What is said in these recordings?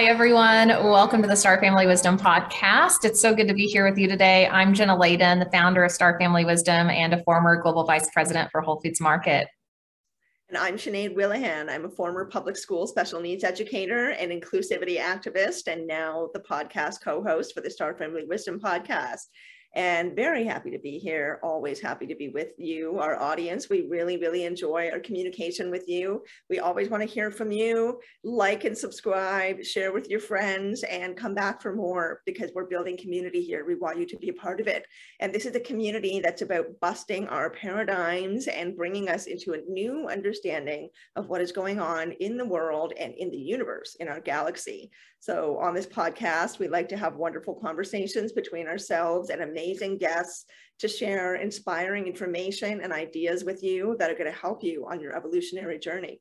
Hi, everyone. Welcome to the Star Family Wisdom Podcast. It's so good to be here with you today. I'm Jenna Layden, the founder of Star Family Wisdom and a former global vice president for Whole Foods Market. And I'm Sinead Willihan. I'm a former public school special needs educator and inclusivity activist, and now the podcast co host for the Star Family Wisdom Podcast and very happy to be here. Always happy to be with you, our audience. We really, really enjoy our communication with you. We always want to hear from you. Like and subscribe, share with your friends, and come back for more because we're building community here. We want you to be a part of it. And this is a community that's about busting our paradigms and bringing us into a new understanding of what is going on in the world and in the universe, in our galaxy. So on this podcast, we like to have wonderful conversations between ourselves and amazing guests to share inspiring information and ideas with you that are going to help you on your evolutionary journey.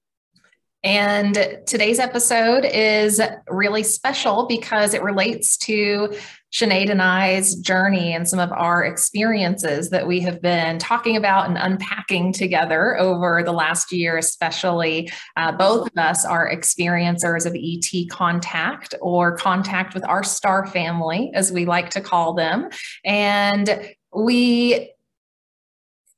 And today's episode is really special because it relates to Sinead and I's journey and some of our experiences that we have been talking about and unpacking together over the last year, especially. Uh, both of us are experiencers of ET contact or contact with our star family, as we like to call them. And we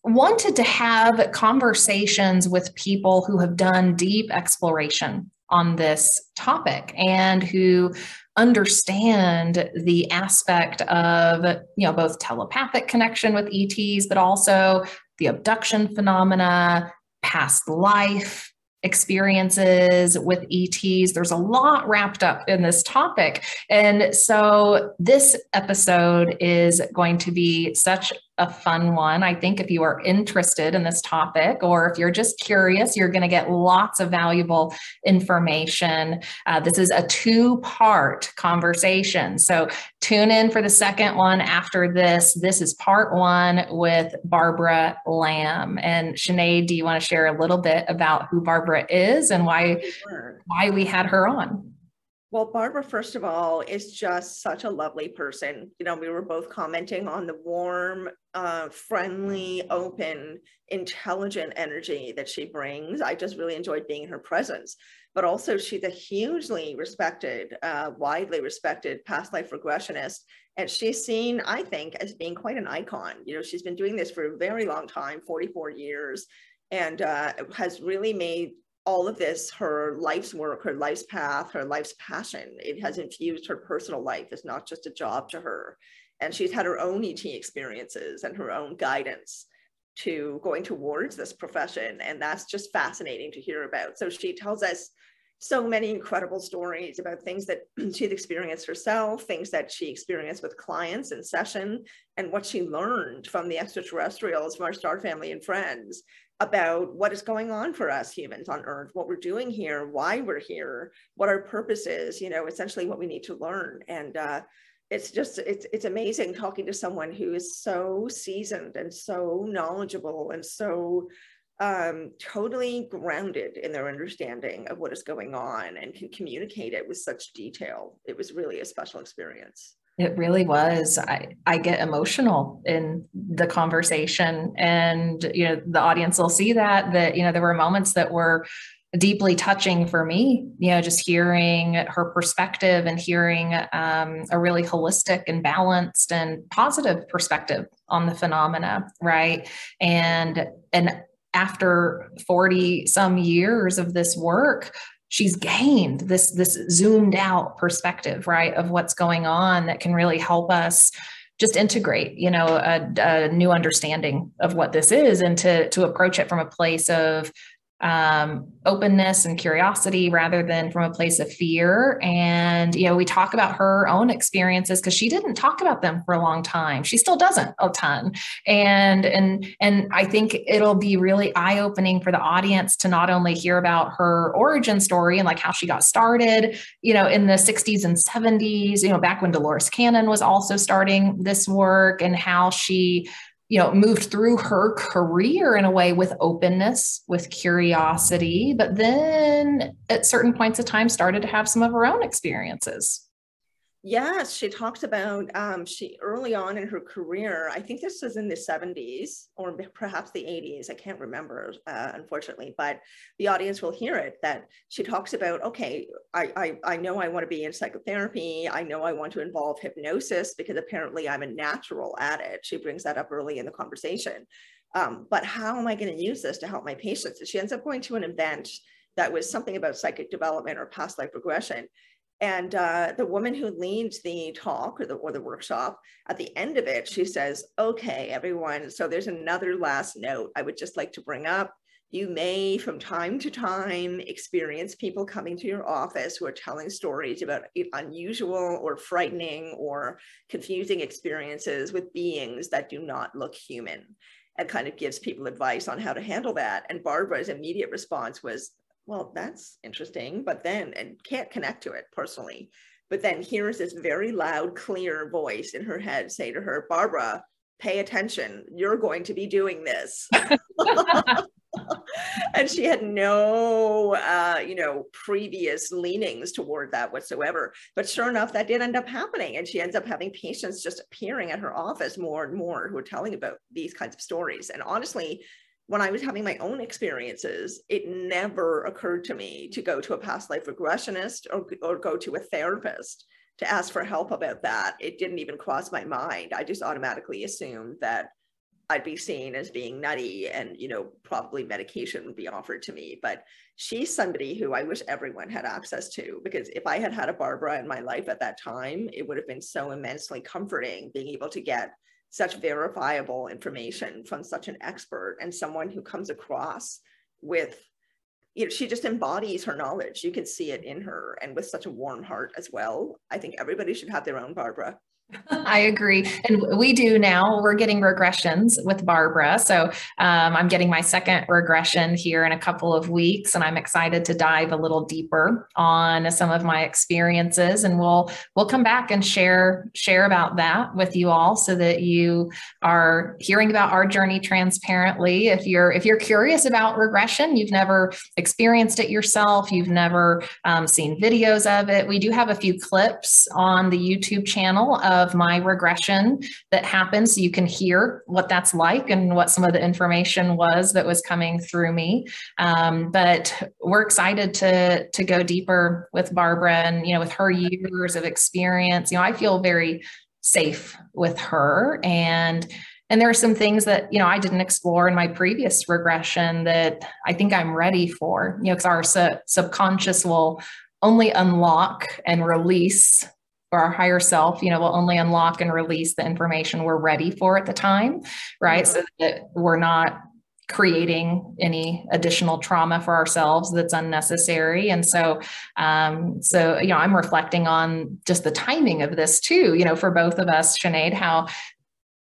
wanted to have conversations with people who have done deep exploration on this topic and who understand the aspect of you know both telepathic connection with ETs but also the abduction phenomena past life experiences with ETs. There's a lot wrapped up in this topic. And so this episode is going to be such a fun one. I think if you are interested in this topic or if you're just curious, you're going to get lots of valuable information. Uh, this is a two part conversation. So tune in for the second one after this. This is part one with Barbara Lamb. And Sinead, do you want to share a little bit about who Barbara is and why, why we had her on? Well, Barbara, first of all, is just such a lovely person. You know, we were both commenting on the warm, uh, friendly, open, intelligent energy that she brings. I just really enjoyed being in her presence. But also, she's a hugely respected, uh, widely respected past life regressionist. And she's seen, I think, as being quite an icon. You know, she's been doing this for a very long time 44 years and uh, has really made all of this, her life's work, her life's path, her life's passion, it has infused her personal life. It's not just a job to her. And she's had her own ET experiences and her own guidance to going towards this profession. And that's just fascinating to hear about. So she tells us so many incredible stories about things that she'd experienced herself, things that she experienced with clients in session, and what she learned from the extraterrestrials, from our star family and friends, about what is going on for us humans on earth what we're doing here why we're here what our purpose is you know essentially what we need to learn. And uh, it's just it's it's amazing talking to someone who is so seasoned and so knowledgeable and so um, totally grounded in their understanding of what is going on and can communicate it with such detail. It was really a special experience it really was. I, I get emotional in the conversation and, you know, the audience will see that, that, you know, there were moments that were deeply touching for me, you know, just hearing her perspective and hearing um, a really holistic and balanced and positive perspective on the phenomena. Right. And, and after 40 some years of this work, she's gained this this zoomed out perspective right of what's going on that can really help us just integrate you know a, a new understanding of what this is and to to approach it from a place of um, openness and curiosity rather than from a place of fear. And, you know, we talk about her own experiences because she didn't talk about them for a long time. She still doesn't a ton. And, and, and I think it'll be really eye opening for the audience to not only hear about her origin story and like how she got started, you know, in the 60s and 70s, you know, back when Dolores Cannon was also starting this work and how she you know moved through her career in a way with openness with curiosity but then at certain points of time started to have some of her own experiences Yes, she talks about um, she early on in her career. I think this was in the 70s or perhaps the 80s. I can't remember, uh, unfortunately, but the audience will hear it that she talks about. Okay, I, I I know I want to be in psychotherapy. I know I want to involve hypnosis because apparently I'm a natural at it. She brings that up early in the conversation. Um, but how am I going to use this to help my patients? She ends up going to an event that was something about psychic development or past life regression and uh, the woman who leads the talk or the, or the workshop, at the end of it, she says, okay, everyone, so there's another last note I would just like to bring up. You may, from time to time, experience people coming to your office who are telling stories about unusual or frightening or confusing experiences with beings that do not look human and kind of gives people advice on how to handle that. And Barbara's immediate response was, well, that's interesting, but then, and can't connect to it personally. But then hears this very loud, clear voice in her head say to her, Barbara, pay attention. You're going to be doing this. and she had no, uh, you know, previous leanings toward that whatsoever. But sure enough, that did end up happening. And she ends up having patients just appearing at her office more and more who are telling about these kinds of stories. And honestly, when I was having my own experiences, it never occurred to me to go to a past life regressionist or, or go to a therapist to ask for help about that. It didn't even cross my mind. I just automatically assumed that I'd be seen as being nutty and, you know, probably medication would be offered to me. But she's somebody who I wish everyone had access to because if I had had a Barbara in my life at that time, it would have been so immensely comforting being able to get such verifiable information from such an expert and someone who comes across with you know she just embodies her knowledge. You can see it in her and with such a warm heart as well. I think everybody should have their own barbara I agree. And we do now, we're getting regressions with Barbara. So um, I'm getting my second regression here in a couple of weeks, and I'm excited to dive a little deeper on some of my experiences. And we'll we'll come back and share share about that with you all so that you are hearing about our journey transparently. If you're if you're curious about regression, you've never experienced it yourself, you've never um, seen videos of it. We do have a few clips on the YouTube channel of of my regression that happened so you can hear what that's like and what some of the information was that was coming through me. Um, but we're excited to, to go deeper with Barbara and, you know, with her years of experience, you know, I feel very safe with her and and there are some things that you know i didn't explore in my previous regression that i think i'm ready for you know because our su- subconscious will only unlock and release or our higher self, you know, will only unlock and release the information we're ready for at the time, right? So that we're not creating any additional trauma for ourselves that's unnecessary and so um, so you know i'm reflecting on just the timing of this too you know for both of us Sinead, how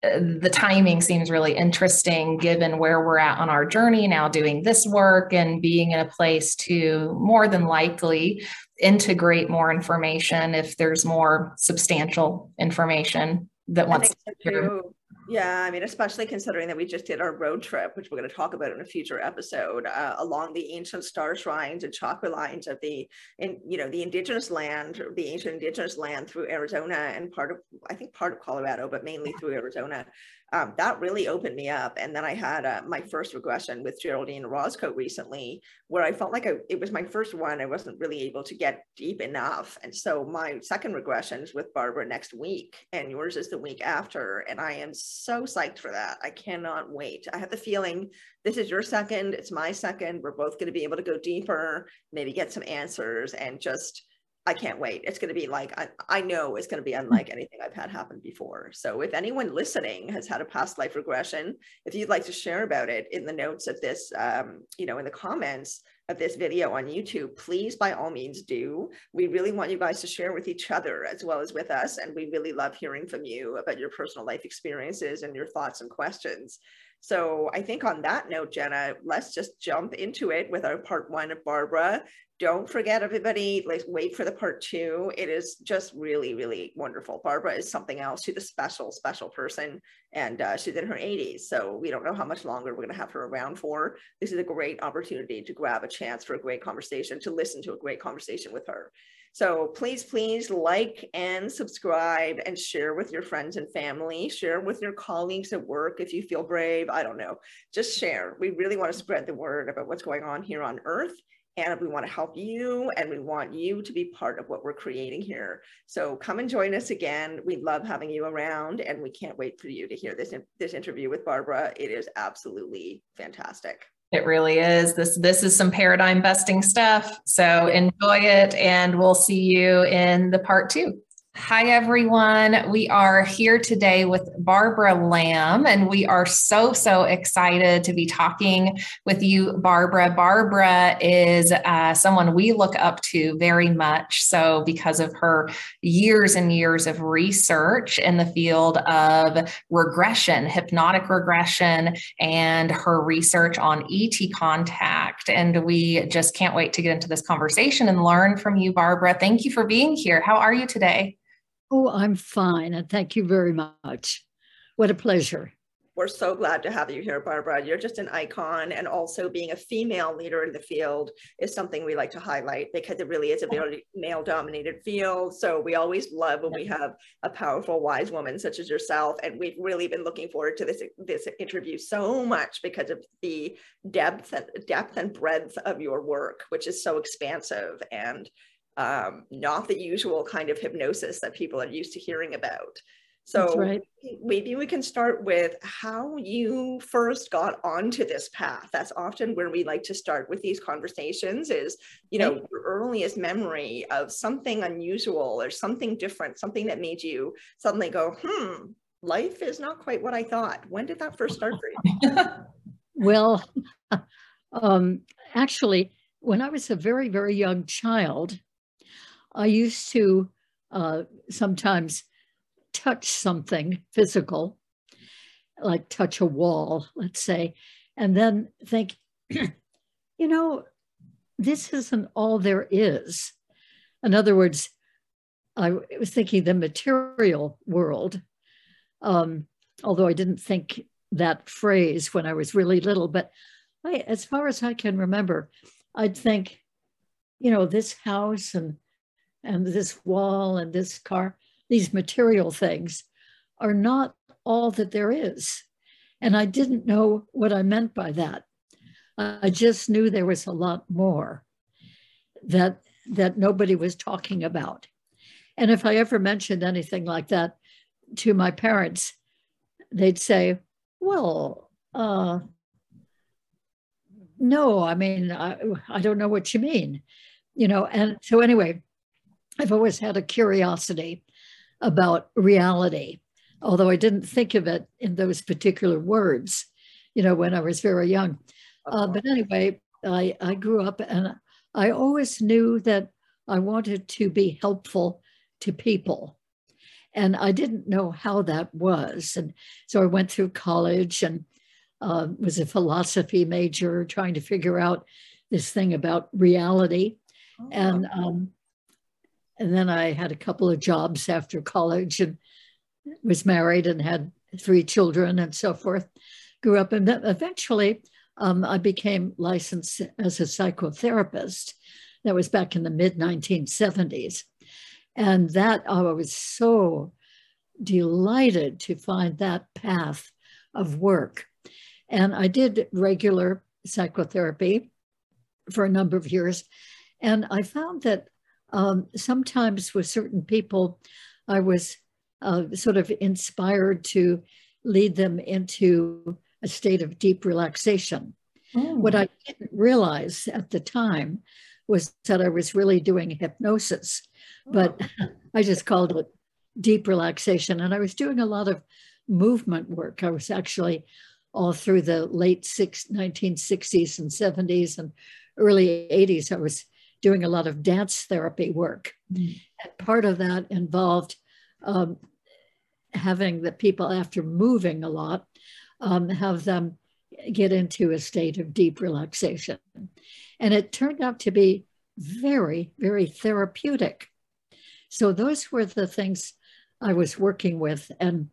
uh, the timing seems really interesting given where we're at on our journey now doing this work and being in a place to more than likely integrate more information if there's more substantial information that wants to yeah, I mean, especially considering that we just did our road trip, which we're going to talk about in a future episode, uh, along the ancient star shrines and chakra lines of the, in you know, the indigenous land, the ancient indigenous land through Arizona and part of, I think, part of Colorado, but mainly through Arizona um, that really opened me up. And then I had uh, my first regression with Geraldine Roscoe recently, where I felt like I, it was my first one. I wasn't really able to get deep enough. And so my second regression is with Barbara next week, and yours is the week after. And I am so psyched for that. I cannot wait. I have the feeling this is your second, it's my second. We're both going to be able to go deeper, maybe get some answers, and just I can't wait. It's going to be like, I, I know it's going to be unlike anything I've had happen before. So if anyone listening has had a past life regression, if you'd like to share about it in the notes of this, um, you know, in the comments of this video on YouTube, please by all means do. We really want you guys to share with each other as well as with us. And we really love hearing from you about your personal life experiences and your thoughts and questions. So I think on that note, Jenna, let's just jump into it with our part one of Barbara don't forget everybody like wait for the part two. It is just really really wonderful. Barbara is something else. She's a special special person and uh, she's in her 80s so we don't know how much longer we're going to have her around for. This is a great opportunity to grab a chance for a great conversation to listen to a great conversation with her. So please please like and subscribe and share with your friends and family. Share with your colleagues at work if you feel brave. I don't know. Just share. We really want to spread the word about what's going on here on earth and we want to help you and we want you to be part of what we're creating here. So come and join us again. We love having you around and we can't wait for you to hear this, this interview with Barbara. It is absolutely fantastic. It really is. This this is some paradigm busting stuff. So enjoy it and we'll see you in the part 2. Hi, everyone. We are here today with Barbara Lamb, and we are so, so excited to be talking with you, Barbara. Barbara is uh, someone we look up to very much so because of her years and years of research in the field of regression, hypnotic regression, and her research on ET contact. And we just can't wait to get into this conversation and learn from you, Barbara. Thank you for being here. How are you today? Oh, I'm fine. And thank you very much. What a pleasure. We're so glad to have you here, Barbara. You're just an icon. And also, being a female leader in the field is something we like to highlight because it really is a very male dominated field. So, we always love when we have a powerful, wise woman such as yourself. And we've really been looking forward to this, this interview so much because of the depth and, depth and breadth of your work, which is so expansive. And um, not the usual kind of hypnosis that people are used to hearing about. So right. maybe we can start with how you first got onto this path. That's often where we like to start with these conversations is, you know, your earliest memory of something unusual or something different, something that made you suddenly go, hmm, life is not quite what I thought. When did that first start for you? well, um, actually, when I was a very, very young child, I used to uh, sometimes touch something physical, like touch a wall, let's say, and then think, you know, this isn't all there is. In other words, I was thinking the material world, um, although I didn't think that phrase when I was really little, but I, as far as I can remember, I'd think, you know, this house and and this wall and this car, these material things are not all that there is. And I didn't know what I meant by that. I just knew there was a lot more that that nobody was talking about. And if I ever mentioned anything like that to my parents, they'd say, "Well, uh, no, I mean, I, I don't know what you mean," you know. And so anyway, I've always had a curiosity about reality, although I didn't think of it in those particular words, you know, when I was very young. Uh, but anyway, I, I grew up and I always knew that I wanted to be helpful to people. And I didn't know how that was. And so I went through college and uh, was a philosophy major trying to figure out this thing about reality. Oh. And um, and then I had a couple of jobs after college and was married and had three children and so forth. Grew up and eventually um, I became licensed as a psychotherapist. That was back in the mid 1970s. And that I was so delighted to find that path of work. And I did regular psychotherapy for a number of years. And I found that um, sometimes with certain people, I was uh, sort of inspired to lead them into a state of deep relaxation. Mm. What I didn't realize at the time was that I was really doing hypnosis, but oh. I just called it deep relaxation. And I was doing a lot of movement work. I was actually all through the late six, 1960s and 70s and early 80s, I was doing a lot of dance therapy work. Mm. And part of that involved um, having the people, after moving a lot, um, have them get into a state of deep relaxation. And it turned out to be very, very therapeutic. So those were the things I was working with and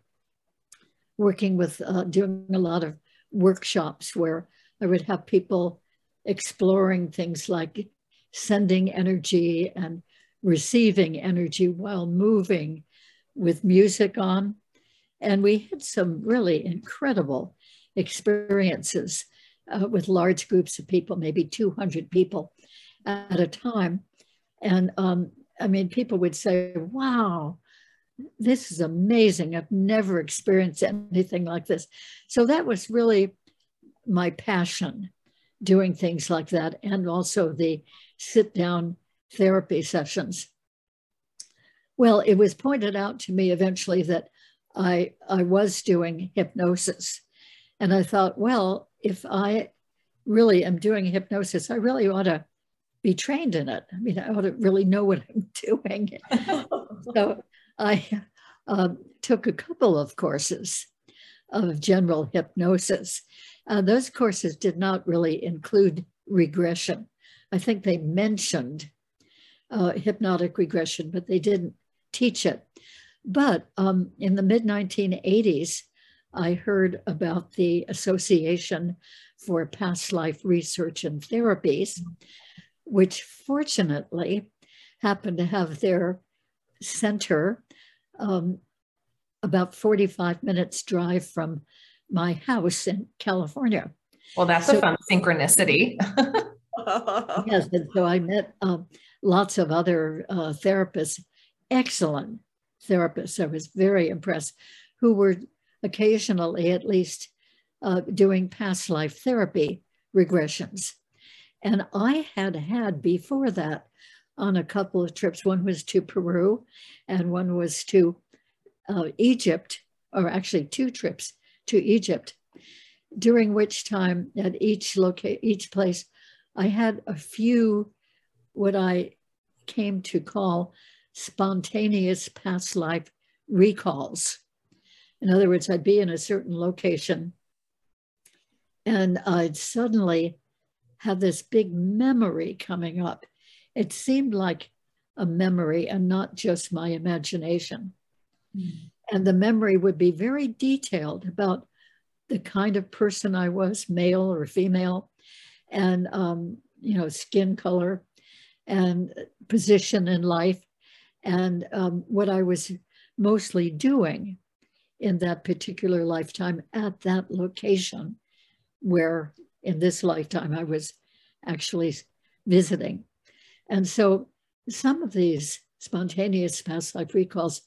working with, uh, doing a lot of workshops where I would have people exploring things like sending energy and receiving energy while moving with music on. And we had some really incredible experiences uh, with large groups of people, maybe 200 people at a time. And um, I mean, people would say, wow, this is amazing. I've never experienced anything like this. So that was really my passion, doing things like that, and also the sit down therapy sessions. Well, it was pointed out to me eventually that I, I was doing hypnosis. And I thought, well, if I really am doing hypnosis, I really ought to be trained in it. I mean, I ought to really know what I'm doing. so I uh, took a couple of courses of general hypnosis. Uh, those courses did not really include regression. I think they mentioned uh, hypnotic regression, but they didn't teach it. But um, in the mid 1980s, I heard about the Association for Past Life Research and Therapies, which fortunately happened to have their center um, about 45 minutes drive from my house in California. Well, that's so, a fun synchronicity. yes, and so I met um, lots of other uh, therapists, excellent therapists. I was very impressed, who were occasionally, at least, uh, doing past life therapy regressions. And I had had before that on a couple of trips. One was to Peru, and one was to uh, Egypt, or actually two trips to Egypt, during which time at each loca- each place, I had a few what I came to call spontaneous past life recalls. In other words, I'd be in a certain location and I'd suddenly have this big memory coming up. It seemed like a memory and not just my imagination. Mm. And the memory would be very detailed about the kind of person I was, male or female, and um, you know, skin color and position in life, and um, what I was mostly doing in that particular lifetime at that location where in this lifetime I was actually visiting. And so some of these spontaneous past life recalls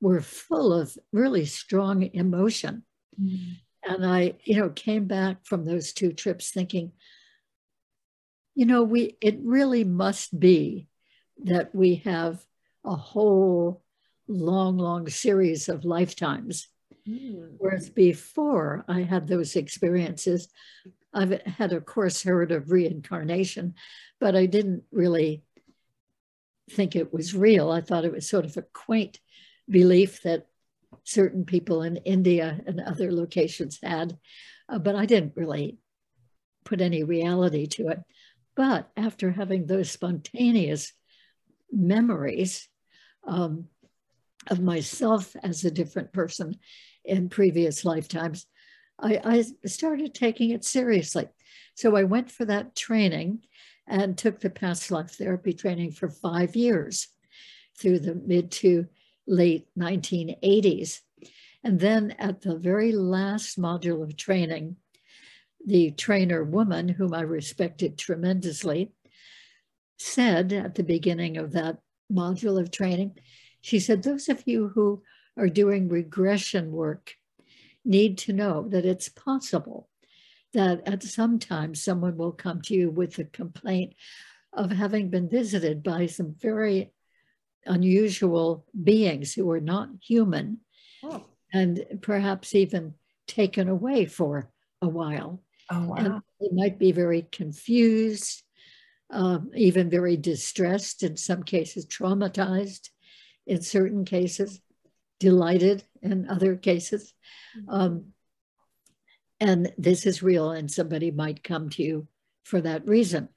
were full of really strong emotion. Mm. And I, you know, came back from those two trips thinking, you know, we it really must be that we have a whole long, long series of lifetimes. Mm. Whereas before I had those experiences, I've had, of course, heard of reincarnation, but I didn't really think it was real. I thought it was sort of a quaint belief that certain people in India and other locations had, uh, but I didn't really put any reality to it. But after having those spontaneous memories um, of myself as a different person in previous lifetimes, I, I started taking it seriously. So I went for that training and took the past life therapy training for five years through the mid to late 1980s. And then at the very last module of training, the trainer woman, whom I respected tremendously, said at the beginning of that module of training, she said, Those of you who are doing regression work need to know that it's possible that at some time someone will come to you with a complaint of having been visited by some very unusual beings who are not human oh. and perhaps even taken away for a while. Oh, wow. And they might be very confused, um, even very distressed, in some cases, traumatized, in certain cases, delighted in other cases. Mm-hmm. Um, and this is real, and somebody might come to you for that reason.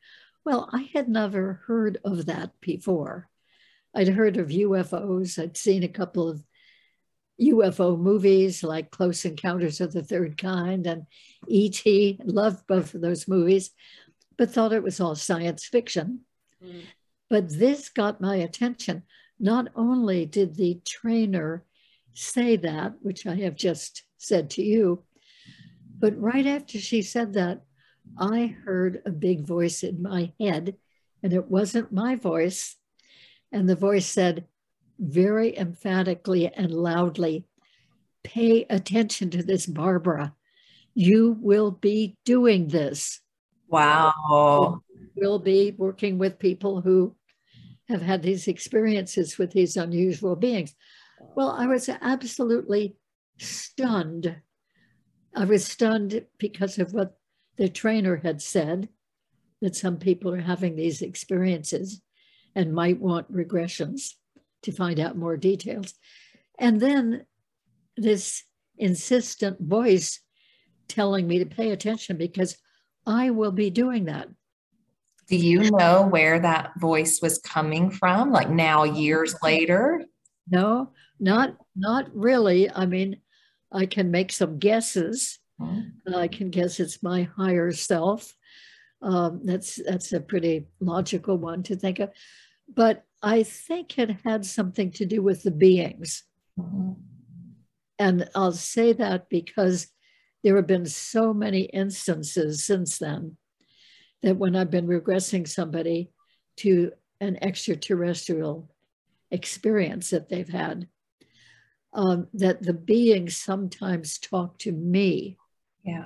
Well, I had never heard of that before. I'd heard of UFOs, I'd seen a couple of UFO movies like Close Encounters of the Third Kind and E.T. Loved both of those movies, but thought it was all science fiction. Mm. But this got my attention. Not only did the trainer say that, which I have just said to you, but right after she said that, I heard a big voice in my head, and it wasn't my voice. And the voice said very emphatically and loudly, Pay attention to this, Barbara. You will be doing this. Wow. We'll be working with people who have had these experiences with these unusual beings. Well, I was absolutely stunned. I was stunned because of what the trainer had said that some people are having these experiences and might want regressions to find out more details. And then this insistent voice telling me to pay attention because I will be doing that. Do you know where that voice was coming from? Like now, years later? No, not not really. I mean, I can make some guesses. Mm-hmm. I can guess it's my higher self. Um, that's that's a pretty logical one to think of, but I think it had something to do with the beings. Mm-hmm. And I'll say that because there have been so many instances since then that when I've been regressing somebody to an extraterrestrial experience that they've had, um, that the beings sometimes talk to me yeah.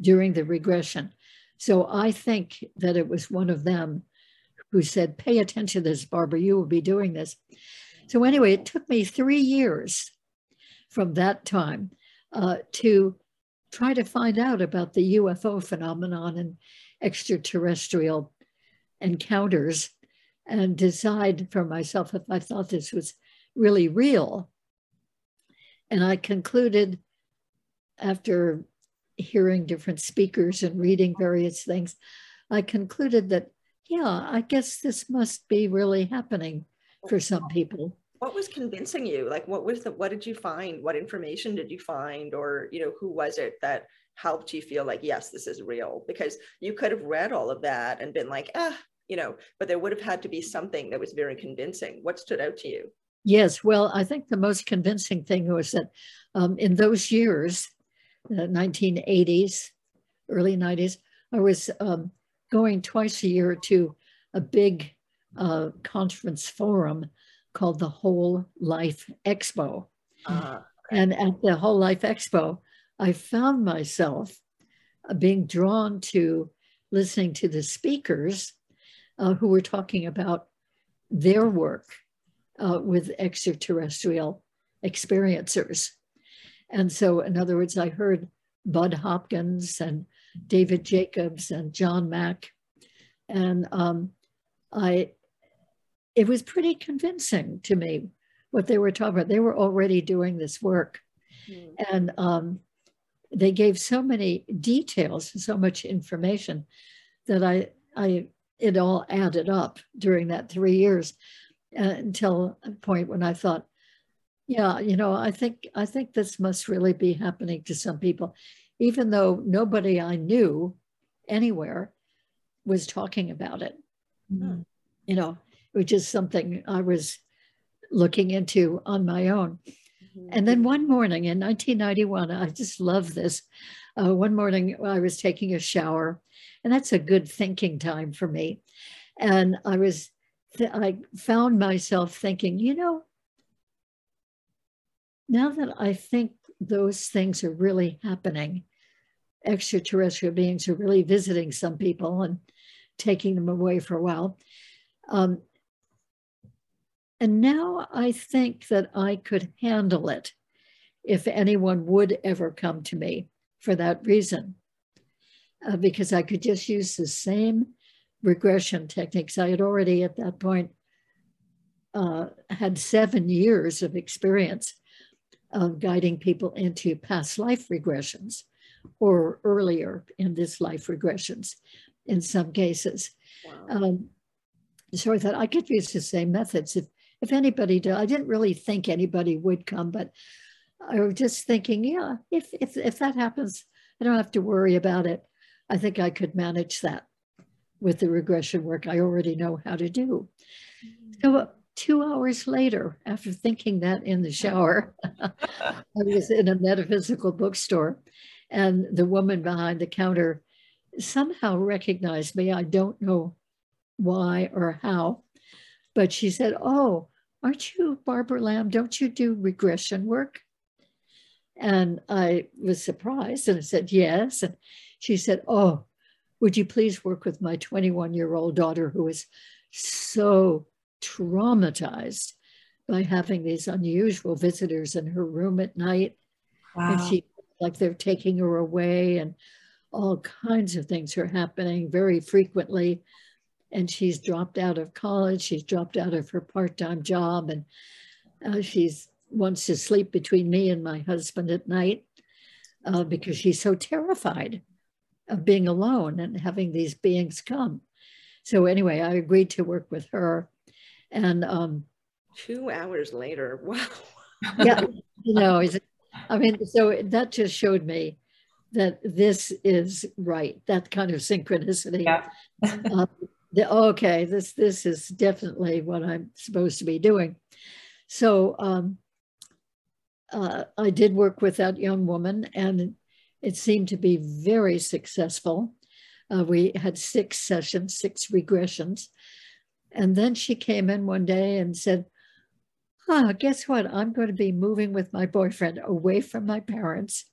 during the regression. So I think that it was one of them who said, Pay attention to this, Barbara, you will be doing this. So, anyway, it took me three years from that time uh, to try to find out about the UFO phenomenon and extraterrestrial encounters and decide for myself if I thought this was really real. And I concluded after hearing different speakers and reading various things, I concluded that, yeah, I guess this must be really happening for some people. What was convincing you? Like, what was the, what did you find? What information did you find? Or, you know, who was it that helped you feel like, yes, this is real? Because you could have read all of that and been like, ah, you know, but there would have had to be something that was very convincing. What stood out to you? Yes, well, I think the most convincing thing was that um, in those years, the 1980s, early 90s, I was um, going twice a year to a big uh, conference forum called the Whole Life Expo. Uh, and at the Whole Life Expo, I found myself uh, being drawn to listening to the speakers uh, who were talking about their work uh, with extraterrestrial experiencers. And so, in other words, I heard Bud Hopkins and David Jacobs and John Mack. And um, I, it was pretty convincing to me what they were talking about. They were already doing this work. Mm. And um, they gave so many details, so much information that I, I, it all added up during that three years uh, until a point when I thought, yeah, you know, I think I think this must really be happening to some people, even though nobody I knew anywhere was talking about it. Mm-hmm. You know, which is something I was looking into on my own. Mm-hmm. And then one morning in 1991, I just love this. Uh, one morning I was taking a shower, and that's a good thinking time for me. And I was, th- I found myself thinking, you know, now that I think those things are really happening, extraterrestrial beings are really visiting some people and taking them away for a while. Um, and now I think that I could handle it if anyone would ever come to me for that reason, uh, because I could just use the same regression techniques. I had already at that point uh, had seven years of experience of guiding people into past life regressions or earlier in this life regressions in some cases. Wow. Um, so I thought I could use the same methods if if anybody did. I didn't really think anybody would come, but I was just thinking, yeah, if if if that happens, I don't have to worry about it. I think I could manage that with the regression work I already know how to do. Mm-hmm. So two hours later, after thinking that in the shower, I was in a metaphysical bookstore and the woman behind the counter somehow recognized me. I don't know why or how, but she said, Oh, aren't you Barbara Lamb? Don't you do regression work? And I was surprised and I said, Yes. And she said, Oh, would you please work with my 21 year old daughter who is so traumatized by having these unusual visitors in her room at night? Wow. And she, like, they're taking her away, and all kinds of things are happening very frequently. And she's dropped out of college, she's dropped out of her part time job, and uh, she's wants to sleep between me and my husband at night uh, because she's so terrified of being alone and having these beings come. So anyway, I agreed to work with her, and um, two hours later, wow. yeah, you know, I mean, so that just showed me that this is right. That kind of synchronicity. Yeah. um, the, okay, this this is definitely what I'm supposed to be doing. So um, uh, I did work with that young woman, and it seemed to be very successful. Uh, we had six sessions, six regressions. And then she came in one day and said, Oh, guess what? I'm going to be moving with my boyfriend away from my parents.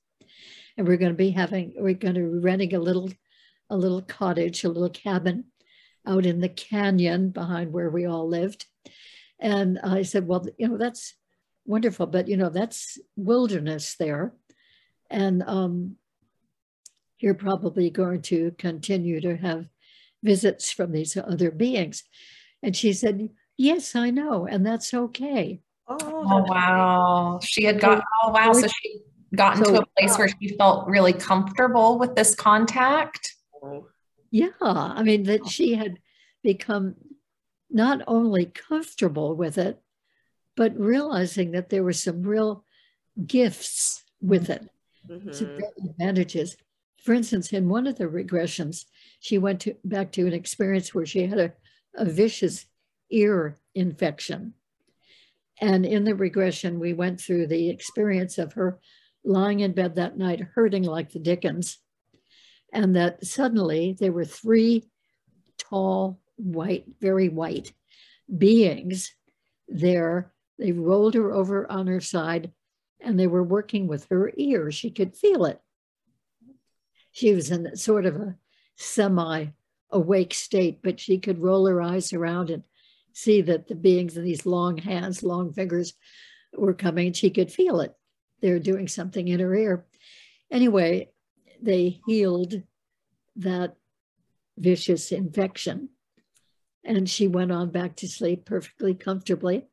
And we're going to be having, we're going to be renting a little, a little cottage, a little cabin out in the canyon behind where we all lived. And I said, Well, you know, that's wonderful, but you know, that's wilderness there. And um, you're probably going to continue to have visits from these other beings. And she said, Yes, I know. And that's okay. Oh, oh wow. She had got, oh, wow. So she gotten so, to a place where she felt really comfortable with this contact. Yeah. I mean, that she had become not only comfortable with it, but realizing that there were some real gifts with it mm-hmm. advantages. For instance, in one of the regressions, she went to, back to an experience where she had a, a vicious ear infection. And in the regression, we went through the experience of her lying in bed that night, hurting like the Dickens. And that suddenly there were three tall, white, very white beings there. They rolled her over on her side and they were working with her ear. She could feel it. She was in sort of a semi awake state, but she could roll her eyes around and see that the beings in these long hands, long fingers were coming. She could feel it. They were doing something in her ear. Anyway, they healed that vicious infection. And she went on back to sleep perfectly comfortably.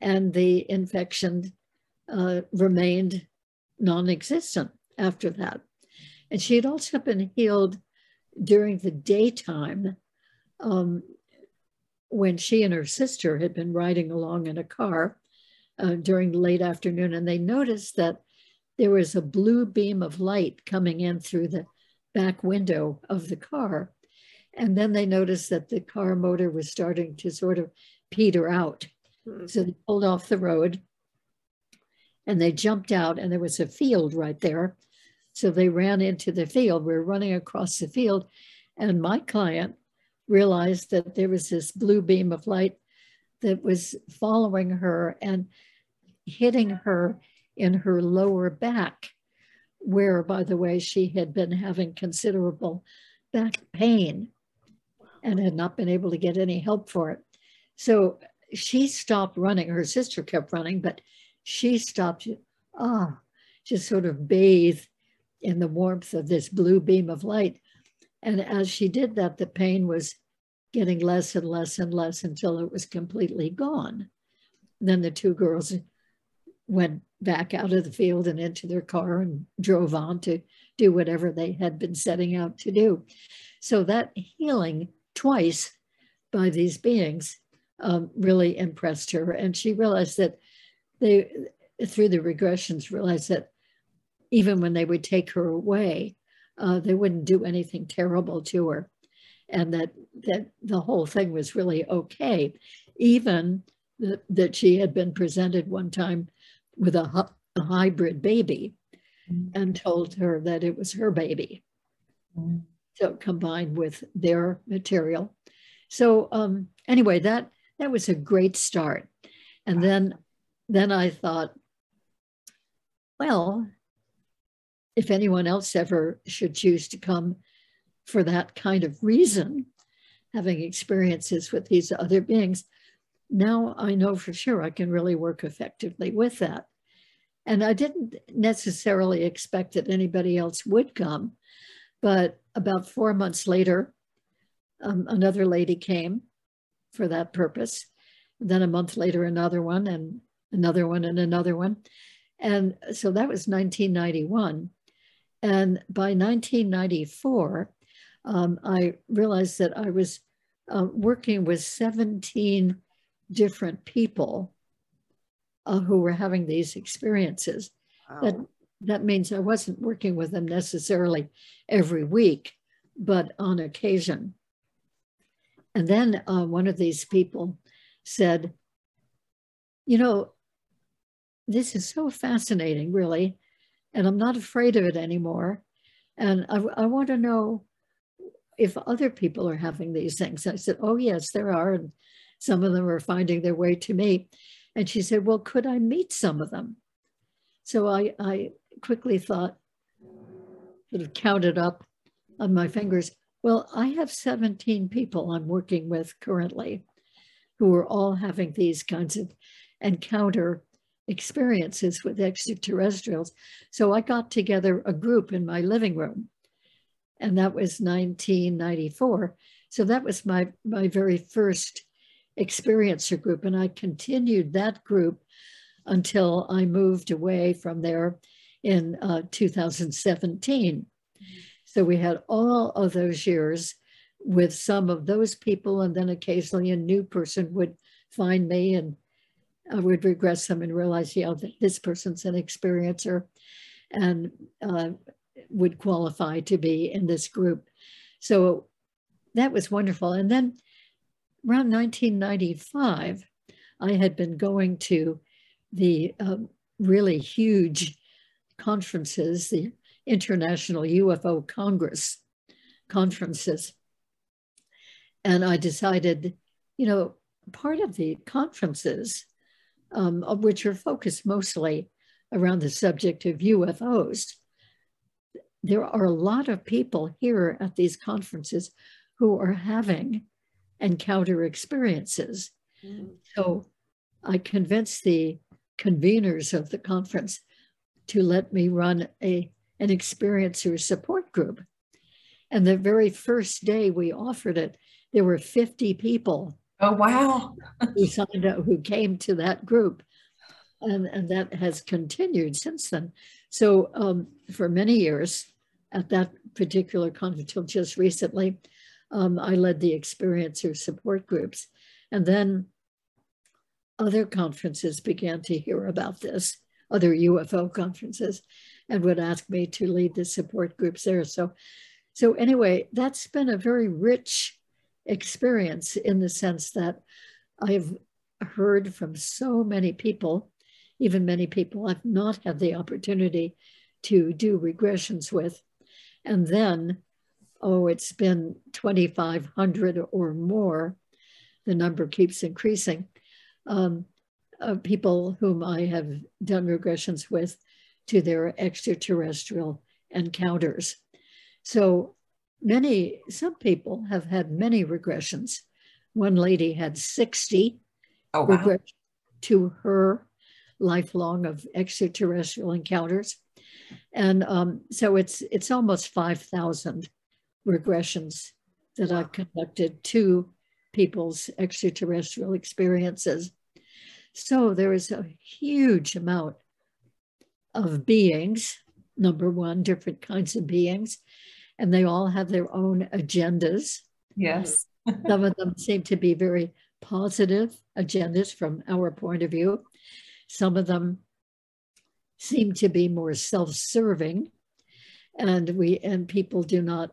And the infection uh, remained non existent after that. And she had also been healed during the daytime um, when she and her sister had been riding along in a car uh, during the late afternoon, and they noticed that there was a blue beam of light coming in through the back window of the car. And then they noticed that the car motor was starting to sort of peter out. Mm-hmm. So they pulled off the road and they jumped out and there was a field right there. So they ran into the field. We were running across the field and my client realized that there was this blue beam of light that was following her and hitting her in her lower back, where, by the way, she had been having considerable back pain and had not been able to get any help for it. So she stopped running. Her sister kept running, but she stopped, ah, just sort of bathe in the warmth of this blue beam of light. And as she did that, the pain was getting less and less and less until it was completely gone. Then the two girls went back out of the field and into their car and drove on to do whatever they had been setting out to do. So that healing twice by these beings um, really impressed her. And she realized that they, through the regressions, realized that even when they would take her away, uh, they wouldn't do anything terrible to her. And that, that the whole thing was really okay. Even that, that she had been presented one time with a, a hybrid baby mm-hmm. and told her that it was her baby. Mm-hmm. So combined with their material. So um, anyway, that that was a great start. And then then I thought, well, if anyone else ever should choose to come for that kind of reason, having experiences with these other beings, now I know for sure I can really work effectively with that. And I didn't necessarily expect that anybody else would come. But about four months later, um, another lady came for that purpose. Then a month later, another one, and another one, and another one. And so that was 1991. And by 1994, um, I realized that I was uh, working with 17 different people uh, who were having these experiences. Wow. That, that means I wasn't working with them necessarily every week, but on occasion. And then uh, one of these people said, You know, this is so fascinating, really, and I'm not afraid of it anymore. And I, I want to know if other people are having these things. I said, Oh, yes, there are. And some of them are finding their way to me. And she said, Well, could I meet some of them? So I, I quickly thought, sort of counted up on my fingers. Well, I have 17 people I'm working with currently who are all having these kinds of encounter experiences with extraterrestrials. So I got together a group in my living room, and that was 1994. So that was my, my very first experiencer group. And I continued that group until I moved away from there in uh, 2017. So we had all of those years with some of those people, and then occasionally a new person would find me and I would regress them and realize, yeah, this person's an experiencer and uh, would qualify to be in this group. So that was wonderful. And then around 1995, I had been going to the um, really huge conferences, the International UFO Congress conferences. And I decided, you know, part of the conferences, um, of which are focused mostly around the subject of UFOs, there are a lot of people here at these conferences who are having encounter experiences. Mm. So I convinced the conveners of the conference to let me run a, an experiencer support group. And the very first day we offered it, there were 50 people. Oh, wow. who signed up, who came to that group. And, and that has continued since then. So um, for many years at that particular conference, until just recently, um, I led the experiencer support groups. And then other conferences began to hear about this, other UFO conferences, and would ask me to lead the support groups there. So, so anyway, that's been a very rich experience in the sense that I've heard from so many people, even many people I've not had the opportunity to do regressions with. And then oh, it's been 2,500 or more. The number keeps increasing. Um, of people whom I have done regressions with to their extraterrestrial encounters. So many, some people have had many regressions. One lady had 60 oh, wow. regressions to her lifelong of extraterrestrial encounters. And um, so it's it's almost 5,000 regressions that I've conducted to people's extraterrestrial experiences. So there is a huge amount of beings, number one, different kinds of beings, and they all have their own agendas. Yes. Some of them seem to be very positive agendas from our point of view. Some of them seem to be more self-serving and we and people do not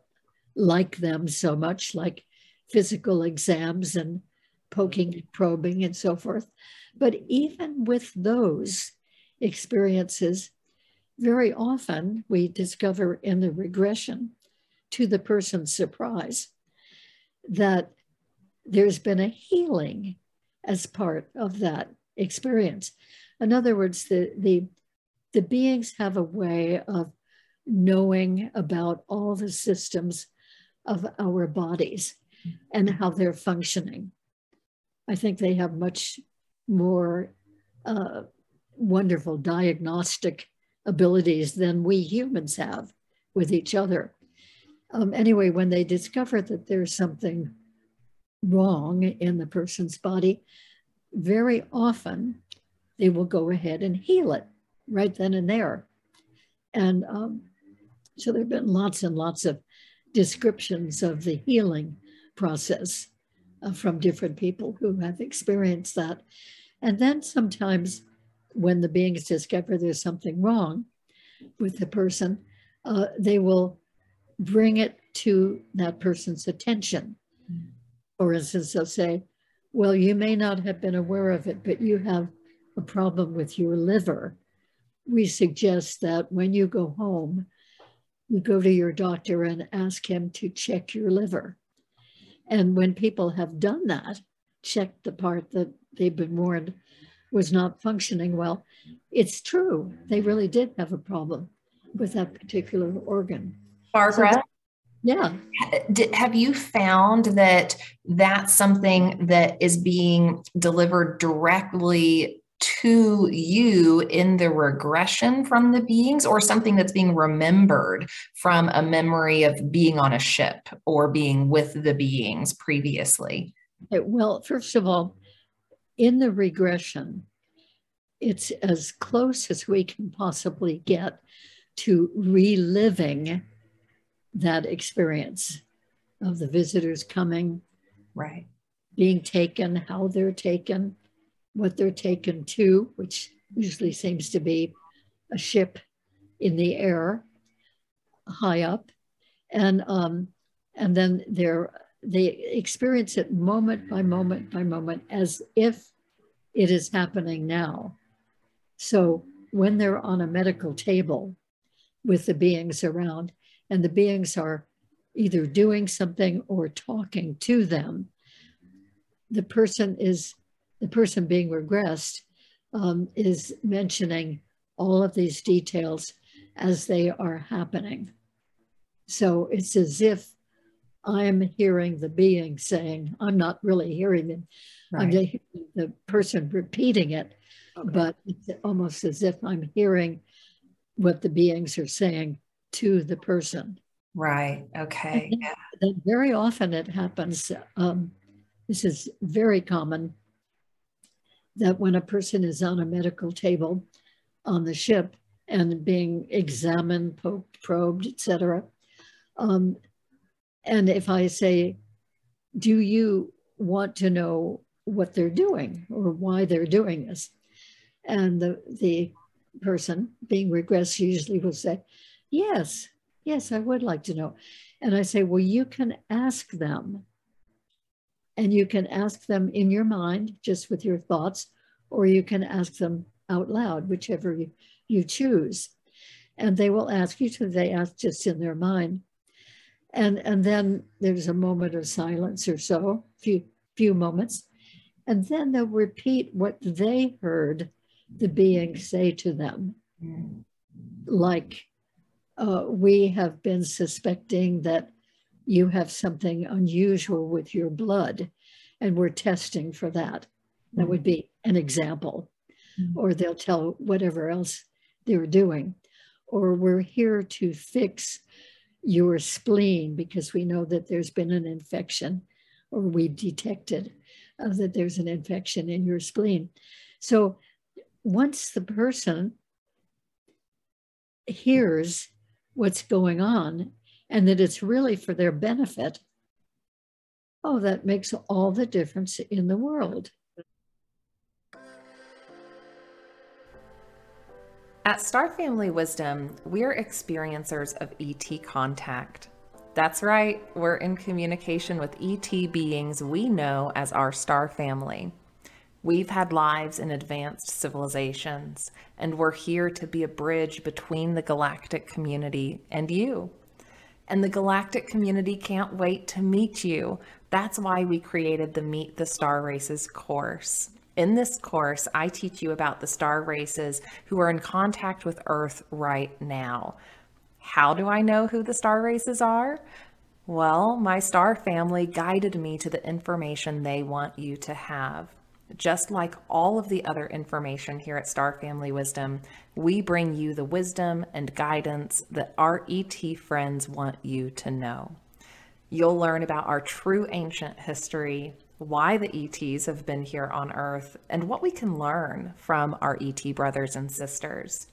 like them so much like physical exams and poking and probing and so forth but even with those experiences very often we discover in the regression to the person's surprise that there's been a healing as part of that experience in other words the the the beings have a way of knowing about all the systems of our bodies and how they're functioning. I think they have much more uh, wonderful diagnostic abilities than we humans have with each other. Um, anyway, when they discover that there's something wrong in the person's body, very often they will go ahead and heal it right then and there. And um, so there have been lots and lots of descriptions of the healing process uh, from different people who have experienced that. And then sometimes when the beings discover there's something wrong with the person, uh, they will bring it to that person's attention. For instance, they'll say, Well, you may not have been aware of it, but you have a problem with your liver we suggest that when you go home, you go to your doctor and ask him to check your liver. And when people have done that, checked the part that they've been warned was not functioning well, it's true. They really did have a problem with that particular organ. Barbara, yeah. Have you found that that's something that is being delivered directly to you in the regression from the beings or something that's being remembered from a memory of being on a ship or being with the beings previously? Well, first of all, in the regression, it's as close as we can possibly get to reliving that experience of the visitors coming, right, being taken, how they're taken, what they're taken to, which usually seems to be a ship in the air high up. And, um, and then they're, they experience it moment by moment by moment as if it is happening now. So when they're on a medical table with the beings around, and the beings are either doing something or talking to them, the person is the person being regressed um, is mentioning all of these details as they are happening. So it's as if I'm hearing the being saying, I'm not really hearing. Right. I'm hearing the person repeating it, okay. but it's almost as if I'm hearing what the beings are saying to the person. Right. Okay. Yeah. very often it happens. Um, this is very common that when a person is on a medical table on the ship and being examined, poked, probed, etc., um, and if I say, "Do you want to know what they're doing or why they're doing this?" and the the person being regressed usually will say, "Yes, yes, I would like to know," and I say, "Well, you can ask them." And you can ask them in your mind, just with your thoughts, or you can ask them out loud, whichever you, you choose. And they will ask you to, they ask just in their mind. And, and then there's a moment of silence or so, few, few moments. And then they'll repeat what they heard the being say to them. Mm. Like, uh, we have been suspecting that you have something unusual with your blood, and we're testing for that. That would be an example. Mm-hmm. Or they'll tell whatever else they're doing. Or we're here to fix your spleen because we know that there's been an infection or we've detected uh, that there's an infection in your spleen. So once the person hears what's going on and that it's really for their benefit, oh, that makes all the difference in the world. At Star Family Wisdom, we're experiencers of ET contact. That's right, we're in communication with ET beings we know as our star family. We've had lives in advanced civilizations, and we're here to be a bridge between the galactic community and you. And the galactic community can't wait to meet you. That's why we created the Meet the Star Races course. In this course, I teach you about the star races who are in contact with Earth right now. How do I know who the star races are? Well, my star family guided me to the information they want you to have. Just like all of the other information here at Star Family Wisdom, we bring you the wisdom and guidance that our ET friends want you to know. You'll learn about our true ancient history, why the ETs have been here on Earth, and what we can learn from our ET brothers and sisters.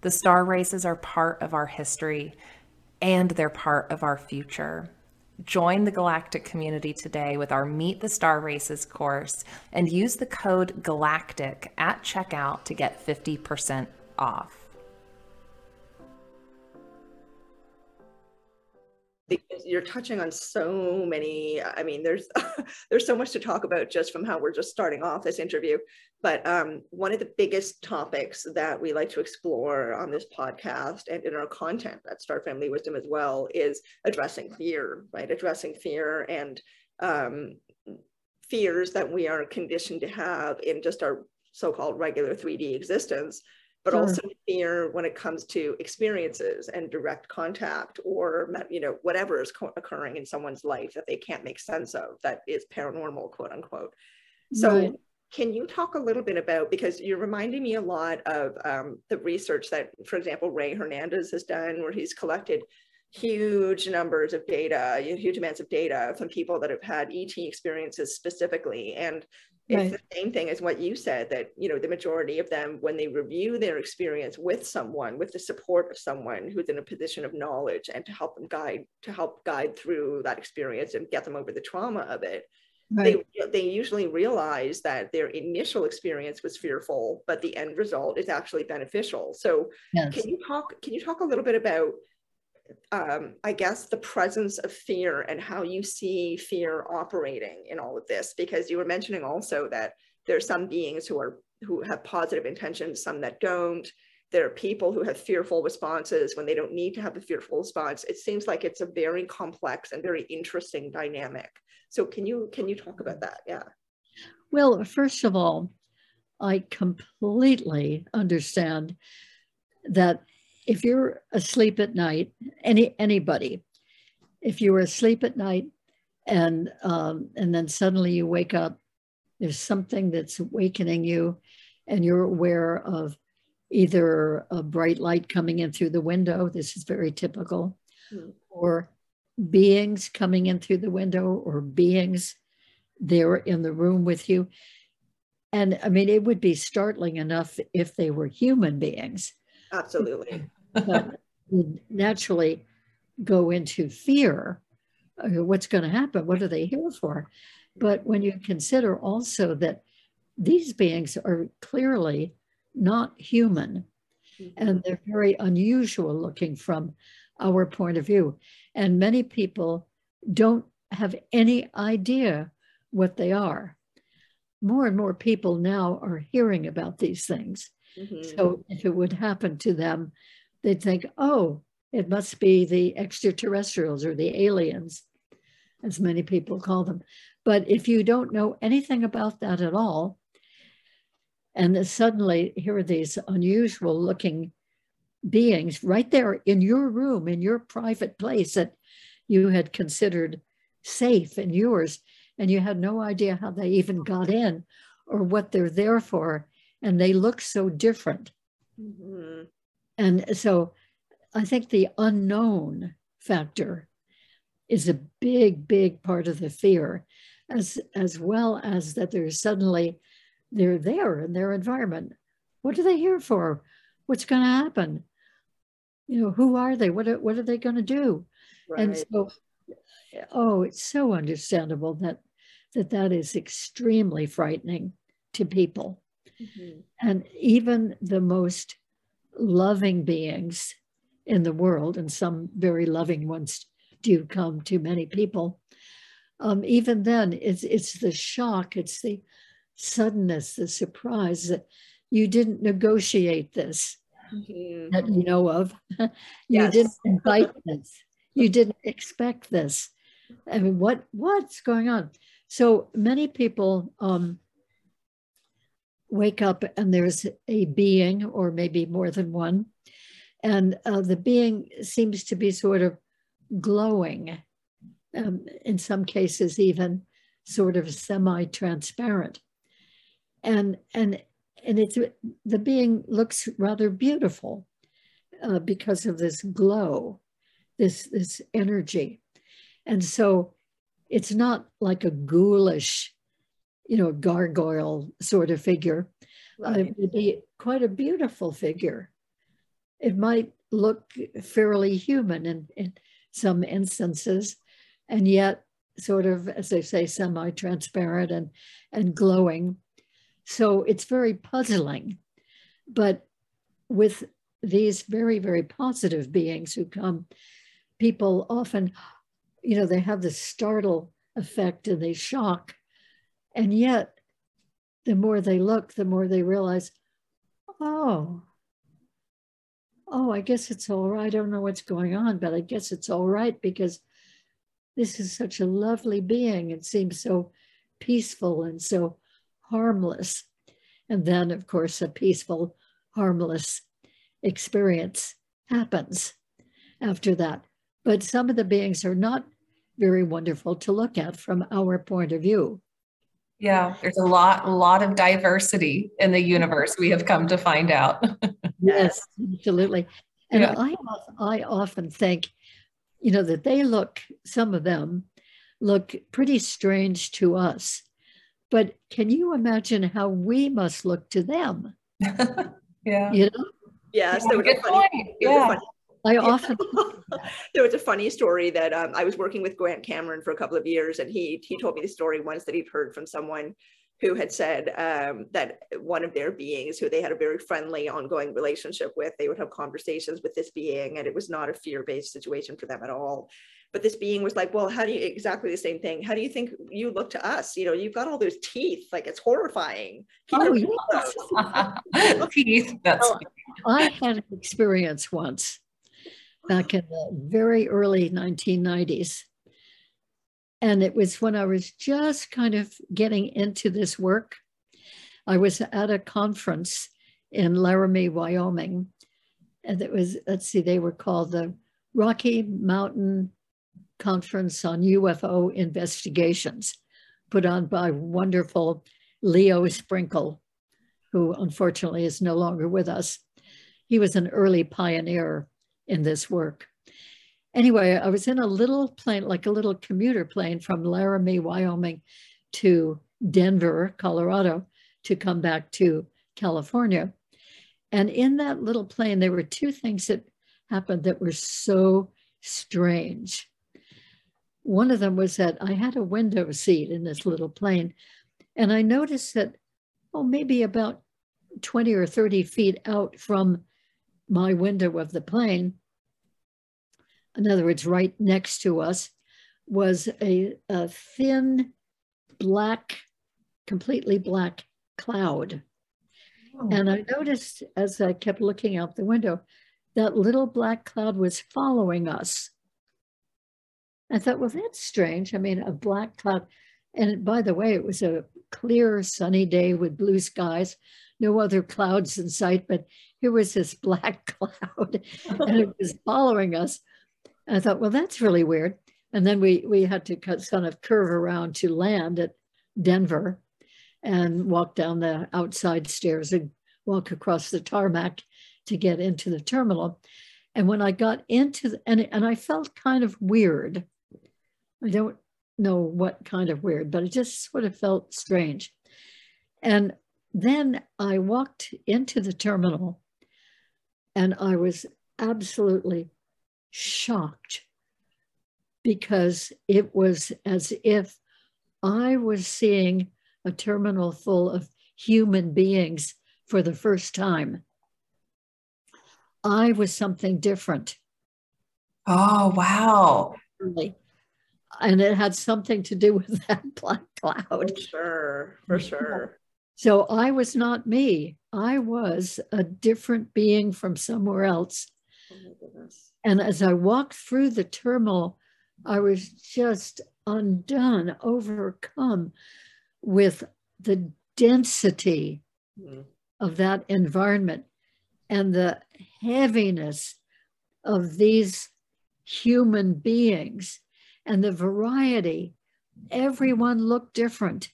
The star races are part of our history and they're part of our future. Join the galactic community today with our Meet the Star Races course and use the code GALACTIC at checkout to get 50% off. you're touching on so many i mean there's there's so much to talk about just from how we're just starting off this interview but um, one of the biggest topics that we like to explore on this podcast and in our content at star family wisdom as well is addressing fear right addressing fear and um, fears that we are conditioned to have in just our so-called regular 3d existence but sure. also fear when it comes to experiences and direct contact or you know whatever is occurring in someone's life that they can't make sense of that is paranormal quote unquote so right. Can you talk a little bit about because you're reminding me a lot of um, the research that for example rey hernandez has done where he's collected huge numbers of data huge amounts of data from people that have had et experiences specifically and it's right. the same thing as what you said that you know the majority of them when they review their experience with someone with the support of someone who's in a position of knowledge and to help them guide to help guide through that experience and get them over the trauma of it right. they they usually realize that their initial experience was fearful but the end result is actually beneficial so yes. can you talk can you talk a little bit about um, I guess, the presence of fear and how you see fear operating in all of this, because you were mentioning also that there are some beings who are who have positive intentions, some that don't. There are people who have fearful responses when they don't need to have a fearful response. It seems like it's a very complex and very interesting dynamic. So can you can you talk about that? Yeah. Well, first of all, I completely understand that if you're asleep at night, any anybody, if you were asleep at night and um, and then suddenly you wake up, there's something that's awakening you, and you're aware of either a bright light coming in through the window. This is very typical, mm. or beings coming in through the window, or beings there in the room with you. And I mean, it would be startling enough if they were human beings. Absolutely but naturally go into fear. Uh, what's going to happen? What are they here for? But when you consider also that these beings are clearly not human mm-hmm. and they're very unusual looking from our point of view. And many people don't have any idea what they are. More and more people now are hearing about these things. Mm-hmm. So if it would happen to them, they'd think, oh, it must be the extraterrestrials or the aliens, as many people call them. But if you don't know anything about that at all, and suddenly here are these unusual looking beings right there in your room, in your private place that you had considered safe and yours, and you had no idea how they even got in or what they're there for, and they look so different. Mm-hmm. And so I think the unknown factor is a big, big part of the fear, as, as well as that they're suddenly they're there in their environment. What are they here for? What's going to happen? You know, who are they? What are, what are they going to do? Right. And so oh, it's so understandable that that that is extremely frightening to people. Mm-hmm. And even the most loving beings in the world, and some very loving ones do come to many people, um, even then, it's, it's the shock, it's the suddenness, the surprise that you didn't negotiate this mm-hmm. that you know of. you yes. didn't invite this. You didn't expect this. I mean, what what's going on? So many people um, wake up and there's a being, or maybe more than one, and uh, the being seems to be sort of glowing um, in some cases even sort of semi-transparent. And, and, and it's, the being looks rather beautiful uh, because of this glow, this, this energy. And so it's not like a ghoulish, you know, gargoyle sort of figure. Right. Uh, it would be quite a beautiful figure. It might look fairly human in, in some instances, and yet sort of, as they say, semi-transparent and, and glowing. So it's very puzzling. But with these very, very positive beings who come, people often, you know, they have the startle effect and they shock. And yet, the more they look, the more they realize, oh, oh, I guess it's all right. I don't know what's going on, but I guess it's all right because this is such a lovely being. It seems so peaceful and so harmless. And then, of course, a peaceful, harmless experience happens after that. But some of the beings are not very wonderful to look at from our point of view. Yeah, there's a lot, a lot of diversity in the universe. We have come to find out. yes, absolutely. And yeah. I, I often think you know, that they look, some of them look pretty strange to us. But can you imagine how we must look to them? yeah. You know? Yes, yeah, good funny, Yeah. I often there was a funny story that um, I was working with Grant Cameron for a couple of years, and he he told me the story once that he'd heard from someone who had said um, that one of their beings who they had a very friendly ongoing relationship with they would have conversations with this being and it was not a fear-based situation for them at all but this being was like well how do you exactly the same thing how do you think you look to us you know you've got all those teeth like it's horrifying oh, yes. teeth that's i had an experience once back in the very early 1990s and it was when I was just kind of getting into this work. I was at a conference in Laramie, Wyoming. And it was, let's see, they were called the Rocky Mountain Conference on UFO Investigations, put on by wonderful Leo Sprinkle, who unfortunately is no longer with us. He was an early pioneer in this work anyway, I was in a little plane, like a little commuter plane from Laramie, Wyoming to Denver, Colorado, to come back to California. And in that little plane, there were two things that happened that were so strange. One of them was that I had a window seat in this little plane, and I noticed that, oh, maybe about 20 or 30 feet out from my window of the plane, in other words, right next to us, was a, a thin black, completely black cloud. Oh. And I noticed as I kept looking out the window, that little black cloud was following us. I thought, well, that's strange. I mean, a black cloud. And by the way, it was a clear, sunny day with blue skies, no other clouds in sight, but here was this black cloud and it was following us. I thought, well, that's really weird. And then we we had to kind of curve around to land at Denver and walk down the outside stairs and walk across the tarmac to get into the terminal. And when I got into the, and, and I felt kind of weird. I don't know what kind of weird, but it just sort of felt strange. And then I walked into the terminal and I was absolutely shocked because it was as if I was seeing a terminal full of human beings for the first time. I was something different. Oh, wow. And it had something to do with that black cloud. For sure, for sure. So I was not me. I was a different being from somewhere else. Oh and as I walked through the turmoil, I was just undone, overcome with the density mm. of that environment and the heaviness of these human beings and the variety. Everyone looked different,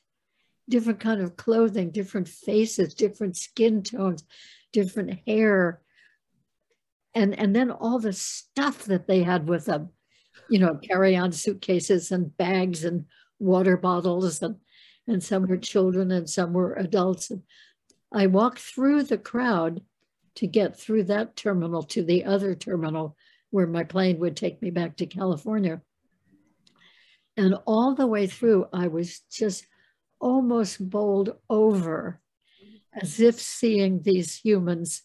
different kind of clothing, different faces, different skin tones, different hair. And, and then all the stuff that they had with them, you know, carry on suitcases and bags and water bottles and and some were children and some were adults. And I walked through the crowd to get through that terminal to the other terminal where my plane would take me back to California. And all the way through, I was just almost bowled over as if seeing these humans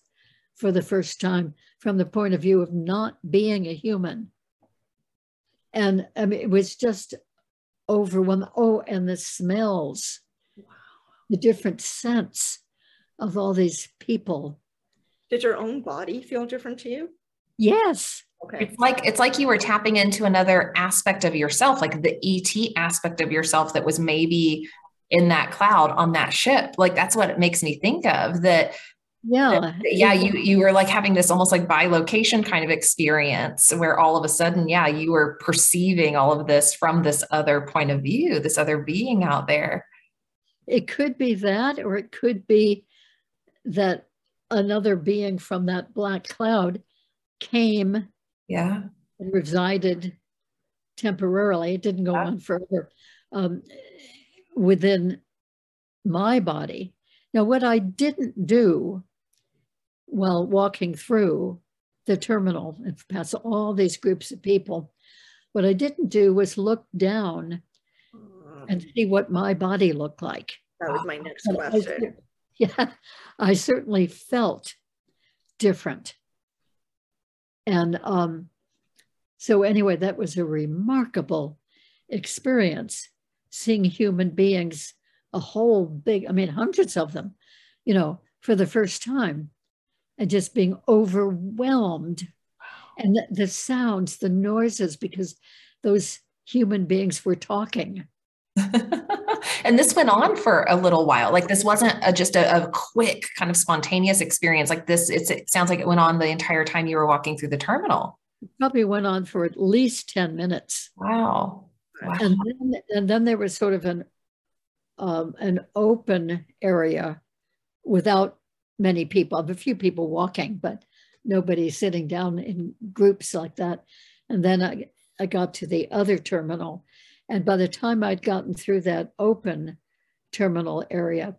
for the first time from the point of view of not being a human. And I mean, it was just overwhelming. Oh, and the smells, wow. the different scents of all these people. Did your own body feel different to you? Yes. Okay. It's like it's like you were tapping into another aspect of yourself, like the ET aspect of yourself that was maybe in that cloud on that ship. Like that's what it makes me think of that yeah yeah you you were like having this almost like bi-location kind of experience where all of a sudden yeah you were perceiving all of this from this other point of view this other being out there it could be that or it could be that another being from that black cloud came yeah and resided temporarily it didn't go yeah. on forever um, within my body now what i didn't do while walking through the terminal and past all these groups of people. What I didn't do was look down and see what my body looked like. That was my next question. I, yeah, I certainly felt different. And um, so, anyway, that was a remarkable experience seeing human beings, a whole big, I mean, hundreds of them, you know, for the first time and just being overwhelmed. And the, the sounds, the noises, because those human beings were talking. and this went on for a little while. Like this wasn't a, just a, a, quick kind of spontaneous experience. Like this, it sounds like it went on the entire time you were walking through the terminal. It probably went on for at least 10 minutes. Wow. wow. And, then, and then there was sort of an, um, an open area without many people, a few people walking, but nobody sitting down in groups like that. And then I, I got to the other terminal. And by the time I'd gotten through that open terminal area,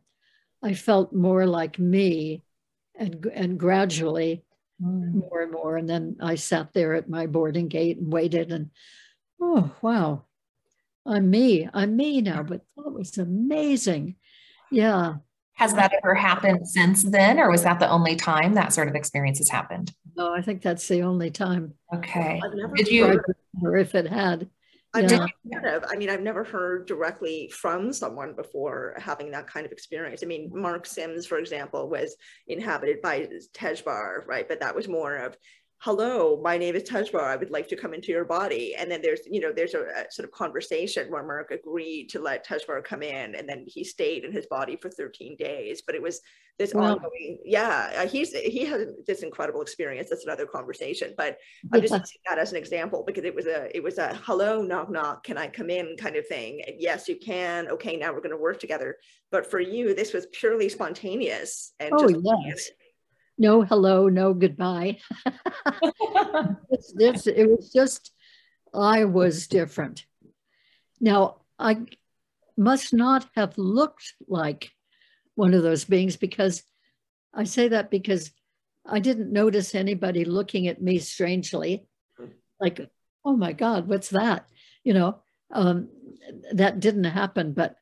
I felt more like me and, and gradually mm. more and more. And then I sat there at my boarding gate and waited and, oh, wow, I'm me. I'm me now. But that was amazing. Yeah. Has that ever happened since then, or was that the only time that sort of experience has happened? No, I think that's the only time. Okay. Did you? Or if it had. I've yeah. never I mean, I've never heard directly from someone before having that kind of experience. I mean, Mark Sims, for example, was inhabited by Tejbar, right? But that was more of hello, my name is Tejbar. I would like to come into your body. And then there's, you know, there's a, a, sort of conversation where Mark agreed to let Tejbar come in and then he stayed in his body for 13 days. But it was this wow. ongoing, yeah, uh, he's, he has this incredible experience. That's another conversation, but I'm just using that as an example because it was a, it was a hello, knock, knock, can I come in kind of thing. And yes, you can. Okay, now we're going to work together. But for you, this was purely spontaneous and oh, just yes no hello, no goodbye. it's, it's, it was just, I was different. Now, I must not have looked like one of those beings because I say that because I didn't notice anybody looking at me strangely, like, oh my God, what's that? you know, um, that didn't happen. But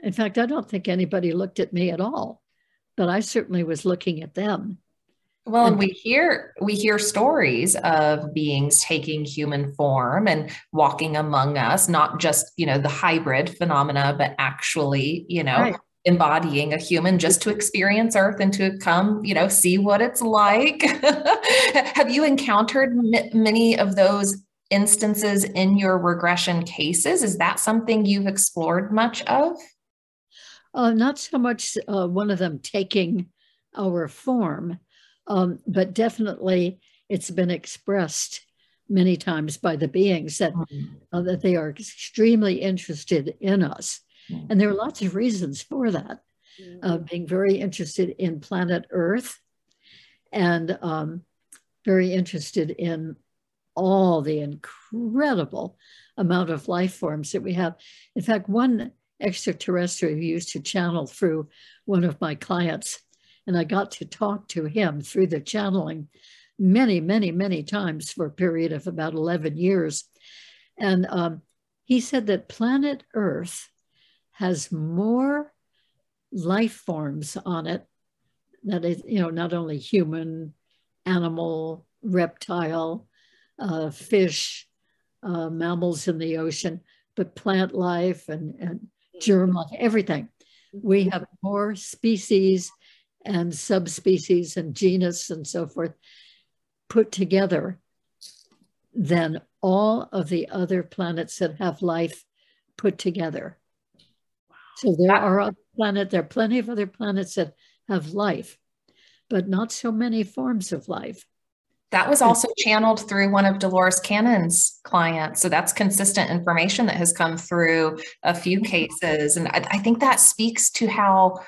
in fact, I don't think anybody looked at me at all, but I certainly was looking at them. Well, and we hear we hear stories of beings taking human form and walking among us, not just, you know, the hybrid phenomena, but actually, you know, right. embodying a human just to experience earth and to come, you know, see what it's like. Have you encountered m- many of those instances in your regression cases? Is that something you've explored much of? Uh, not so much uh, one of them taking our form, um, but definitely it's been expressed many times by the beings that, mm-hmm. uh, that they are extremely interested in us. Mm-hmm. And there are lots of reasons for that. Uh, being very interested in planet Earth and um, very interested in all the incredible amount of life forms that we have. In fact, one extraterrestrial who used to channel through one of my clients, and I got to talk to him through the channeling many, many, many times for a period of about 11 years. And um, he said that planet Earth has more life forms on it that is, you know, not only human, animal, reptile, uh, fish, uh, mammals in the ocean, but plant life and, and germ life, everything. Mm-hmm. We have more species and subspecies and genus and so forth put together than all of the other planets that have life put together. So there are other planets, there are plenty of other planets that have life, but not so many forms of life. That was also channeled through one of Dolores Cannon's clients. So that's consistent information that has come through a few cases. And I, I think that speaks to how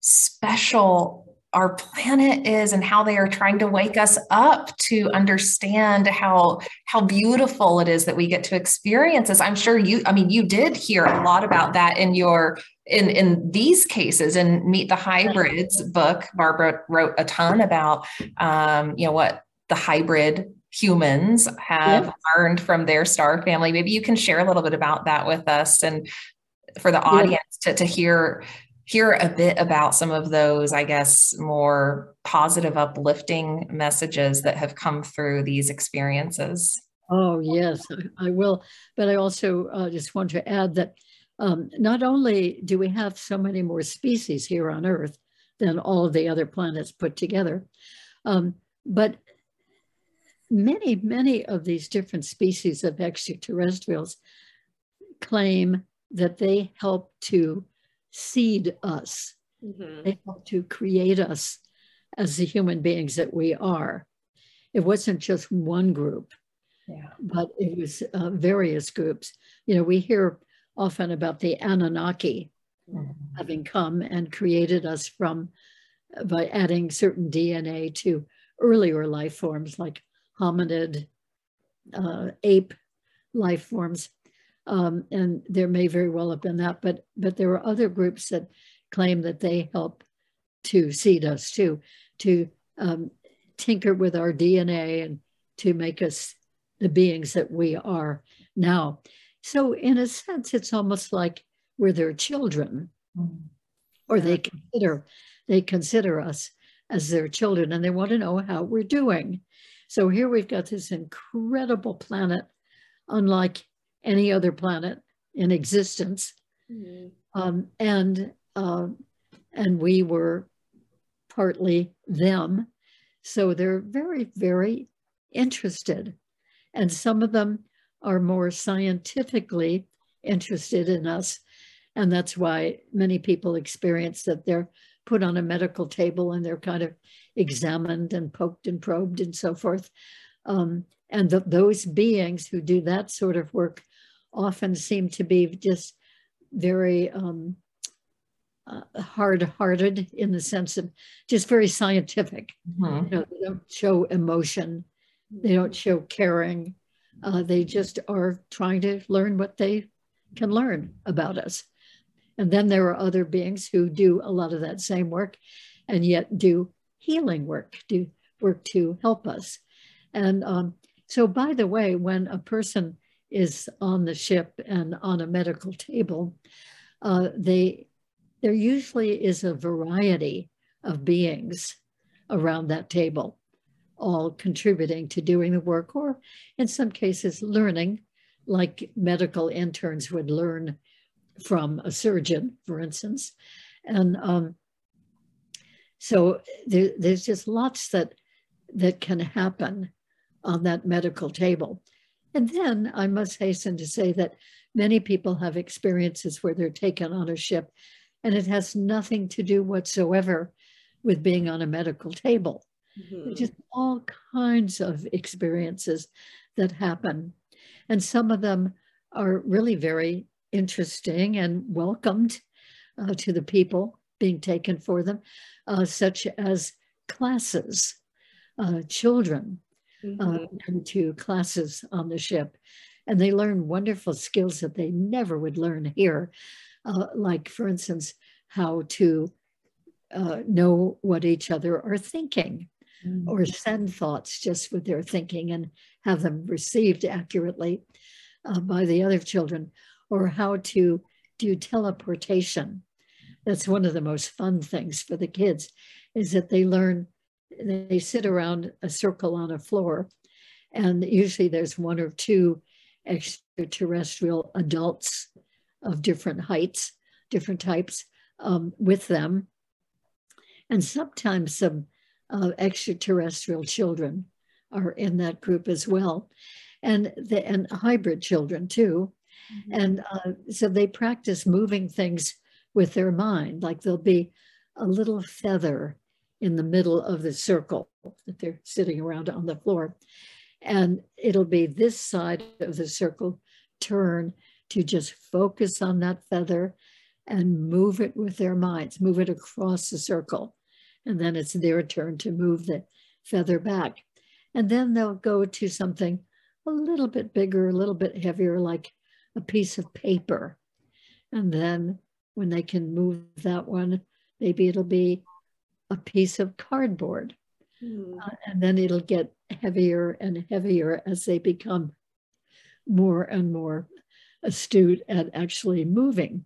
special our planet is and how they are trying to wake us up to understand how how beautiful it is that we get to experience this. I'm sure you i mean you did hear a lot about that in your in in these cases in meet the hybrids book. Barbara wrote a ton about um, you know what the hybrid humans have learned from their star family. Maybe you can share a little bit about that with us and for the audience to, to hear hear a bit about some of those, I guess, more positive, uplifting messages that have come through these experiences. Oh, yes, I will. But I also uh, just want to add that um, not only do we have so many more species here on Earth than all of the other planets put together, um, but many, many of these different species of extraterrestrials claim that they help to seed us. Mm-hmm. They help to create us as the human beings that we are. It wasn't just one group, yeah. but it was uh, various groups. You know, we hear often about the Anunnaki mm-hmm. having come and created us from by adding certain DNA to earlier life forms like hominid, uh, ape life forms. Um, and there may very well have been that, but but there are other groups that claim that they help to seed us too, to um, tinker with our DNA and to make us the beings that we are now. So in a sense, it's almost like we're their children, mm-hmm. or they consider they consider us as their children, and they want to know how we're doing. So here we've got this incredible planet, unlike any other planet in existence. Mm-hmm. Um, and, uh, and we were partly them. So they're very, very interested. And some of them are more scientifically interested in us. And that's why many people experience that they're put on a medical table and they're kind of examined and poked and probed and so forth. Um, and the, those beings who do that sort of work often seem to be just very um, uh, hard-hearted in the sense of just very scientific. Mm-hmm. You know, they don't show emotion, they don't show caring. Uh, they just are trying to learn what they can learn about us. And then there are other beings who do a lot of that same work and yet do healing work, do work to help us. And um, so, by the way, when a person is on the ship and on a medical table, uh, they there usually is a variety of beings around that table, all contributing to doing the work, or in some cases, learning, like medical interns would learn from a surgeon, for instance. And um, so there, there's just lots that that can happen on that medical table. And then I must hasten to say that many people have experiences where they're taken on a ship and it has nothing to do whatsoever with being on a medical table. Mm-hmm. Just all kinds of experiences that happen. And some of them are really very interesting and welcomed uh, to the people being taken for them, uh, such as classes, uh, children mm-hmm. into classes on the ship. And they learn wonderful skills that they never would learn here, uh, like, for instance, how to uh, know what each other are thinking mm-hmm. or send thoughts just with their thinking and have them received accurately uh, by the other children, or how to do teleportation. That's one of the most fun things for the kids is that they learn, they sit around a circle on a floor, and usually there's one or two extraterrestrial adults of different heights, different types um, with them. And sometimes some uh, extraterrestrial children are in that group as well. And, the, and hybrid children too. Mm-hmm. And uh, so they practice moving things with their mind, like there'll be a little feather in the middle of the circle that they're sitting around on the floor. And it'll be this side of the circle turn to just focus on that feather and move it with their minds, move it across the circle. And then it's their turn to move the feather back. And then they'll go to something a little bit bigger, a little bit heavier, like a piece of paper. And then when they can move that one, maybe it'll be a piece of cardboard. Mm. Uh, and then it'll get heavier and heavier as they become more and more astute at actually moving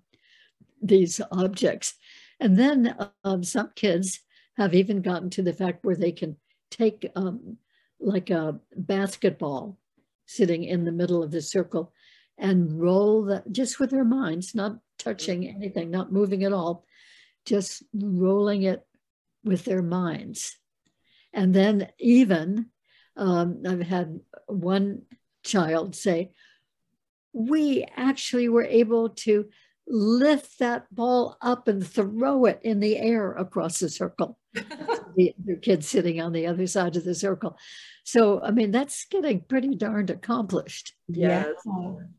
these objects. And then um, some kids have even gotten to the fact where they can take um, like a basketball sitting in the middle of the circle and roll that just with their minds, not touching mm-hmm. anything, not moving at all, just rolling it with their minds. And then even um, I've had one child say, we actually were able to lift that ball up and throw it in the air across the circle. the, the kid sitting on the other side of the circle. So, I mean, that's getting pretty darned accomplished. Yes.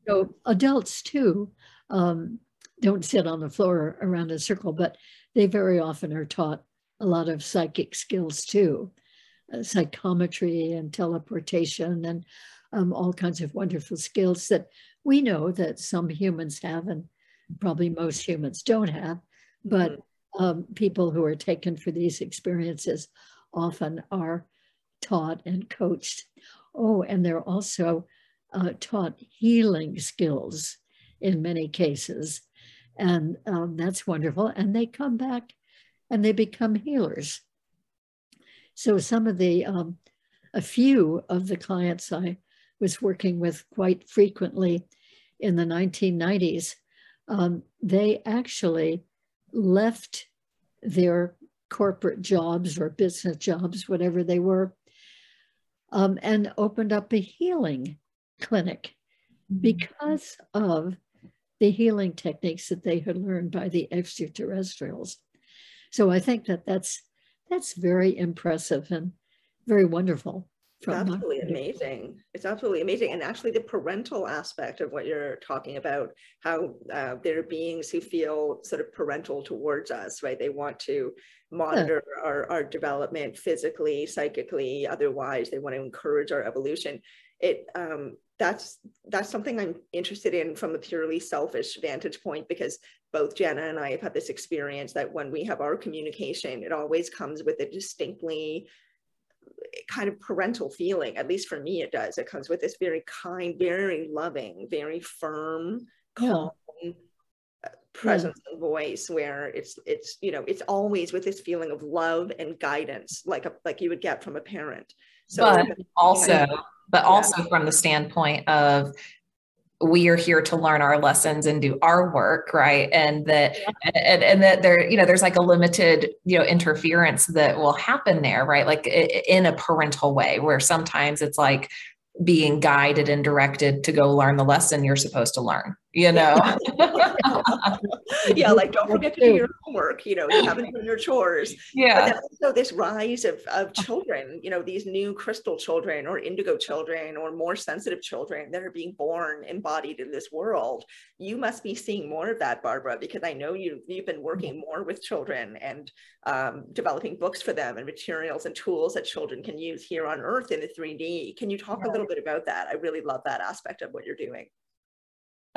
so, adults too um, don't sit on the floor around a circle, but they very often are taught a lot of psychic skills too uh, psychometry and teleportation and um, all kinds of wonderful skills that we know that some humans have and probably most humans don't have, but mm-hmm. um, people who are taken for these experiences often are taught and coached. Oh, and they're also uh, taught healing skills in many cases. And um, that's wonderful. And they come back and they become healers. So some of the, um, a few of the clients I was working with quite frequently in the 1990s um, they actually left their corporate jobs or business jobs, whatever they were, um, and opened up a healing clinic mm-hmm. because of the healing techniques that they had learned by the extraterrestrials. So I think that that's that's very impressive and very wonderful it's absolutely amazing. It's absolutely amazing. And actually the parental aspect of what you're talking about, how uh, there are beings who feel sort of parental towards us, right? They want to monitor yeah. our, our development physically, psychically, otherwise they want to encourage our evolution. It um, that's that's something I'm interested in from a purely selfish vantage point because both Jenna and I have had this experience that when we have our communication, it always comes with a distinctly kind of parental feeling. At least for me, it does. It comes with this very kind, very loving, very firm, calm yeah. Uh, presence yeah. and voice where it's it's you know it's always with this feeling of love and guidance like a like you would get from a parent so but also but also from the standpoint of we are here to learn our lessons and do our work right? And that yeah. and, and that there you know there's like a limited you know interference that will happen there right? Like in a parental way where sometimes it's like being guided and directed to go learn the lesson you're supposed to learn you know? Yeah like don't forget to do your homework you know you haven't done your chores. Yeah. but also this rise of, of children you know these new crystal children or indigo children or more sensitive children that are being born embodied in this world. You must be seeing more of that barbara because i know you you've been working more with children and um, developing books for them and materials and tools that children can use here on earth in the 3d can you talk a little bit about that? I really love that aspect of what you're doing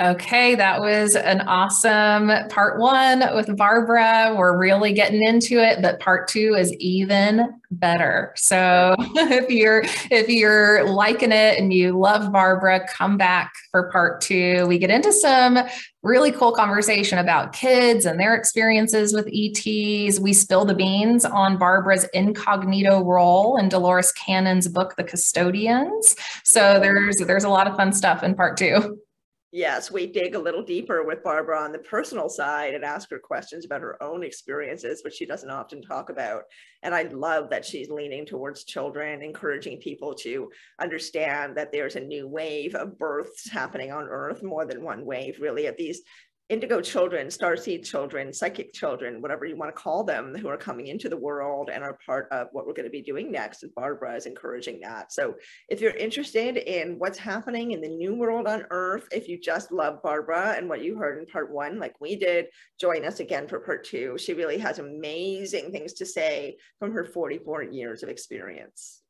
Okay, that was an awesome part one with Barbara. We're really getting into it, but part two is even better. So if you're if you're liking it and you love Barbara, come back for part two. We get into some really cool conversation about kids and their experiences with ETs. We spill the beans on Barbara's incognito role in Dolores Cannon's book, The Custodians. So there's there's a lot of fun stuff in part two yes, we dig a little deeper with Barbara on the personal side and ask her questions about her own experiences, which she doesn't often talk about. And I love that she's leaning towards children, encouraging people to understand that there's a new wave of births happening on Earth, more than one wave, really, at these indigo children, starseed children, psychic children, whatever you want to call them, who are coming into the world and are part of what we're going to be doing next. And Barbara is encouraging that. So if you're interested in what's happening in the new world on earth, if you just love Barbara and what you heard in part one, like we did, join us again for part two. She really has amazing things to say from her 44 years of experience.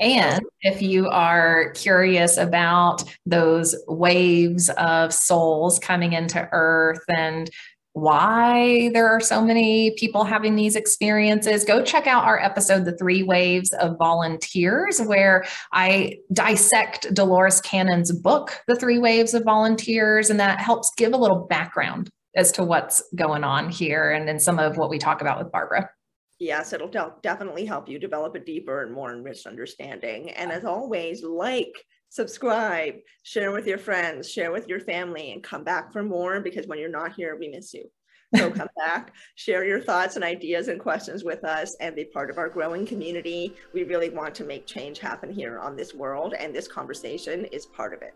And if you are curious about those waves of souls coming into Earth and why there are so many people having these experiences, go check out our episode, The Three Waves of Volunteers, where I dissect Dolores Cannon's book, The Three Waves of Volunteers, and that helps give a little background as to what's going on here and then some of what we talk about with Barbara. Yes, it'll de- definitely help you develop a deeper and more enriched understanding. And as always, like, subscribe, share with your friends, share with your family, and come back for more because when you're not here, we miss you. So come back, share your thoughts and ideas and questions with us, and be part of our growing community. We really want to make change happen here on this world, and this conversation is part of it.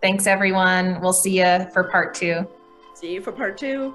Thanks, everyone. We'll see you for part two. See you for part two.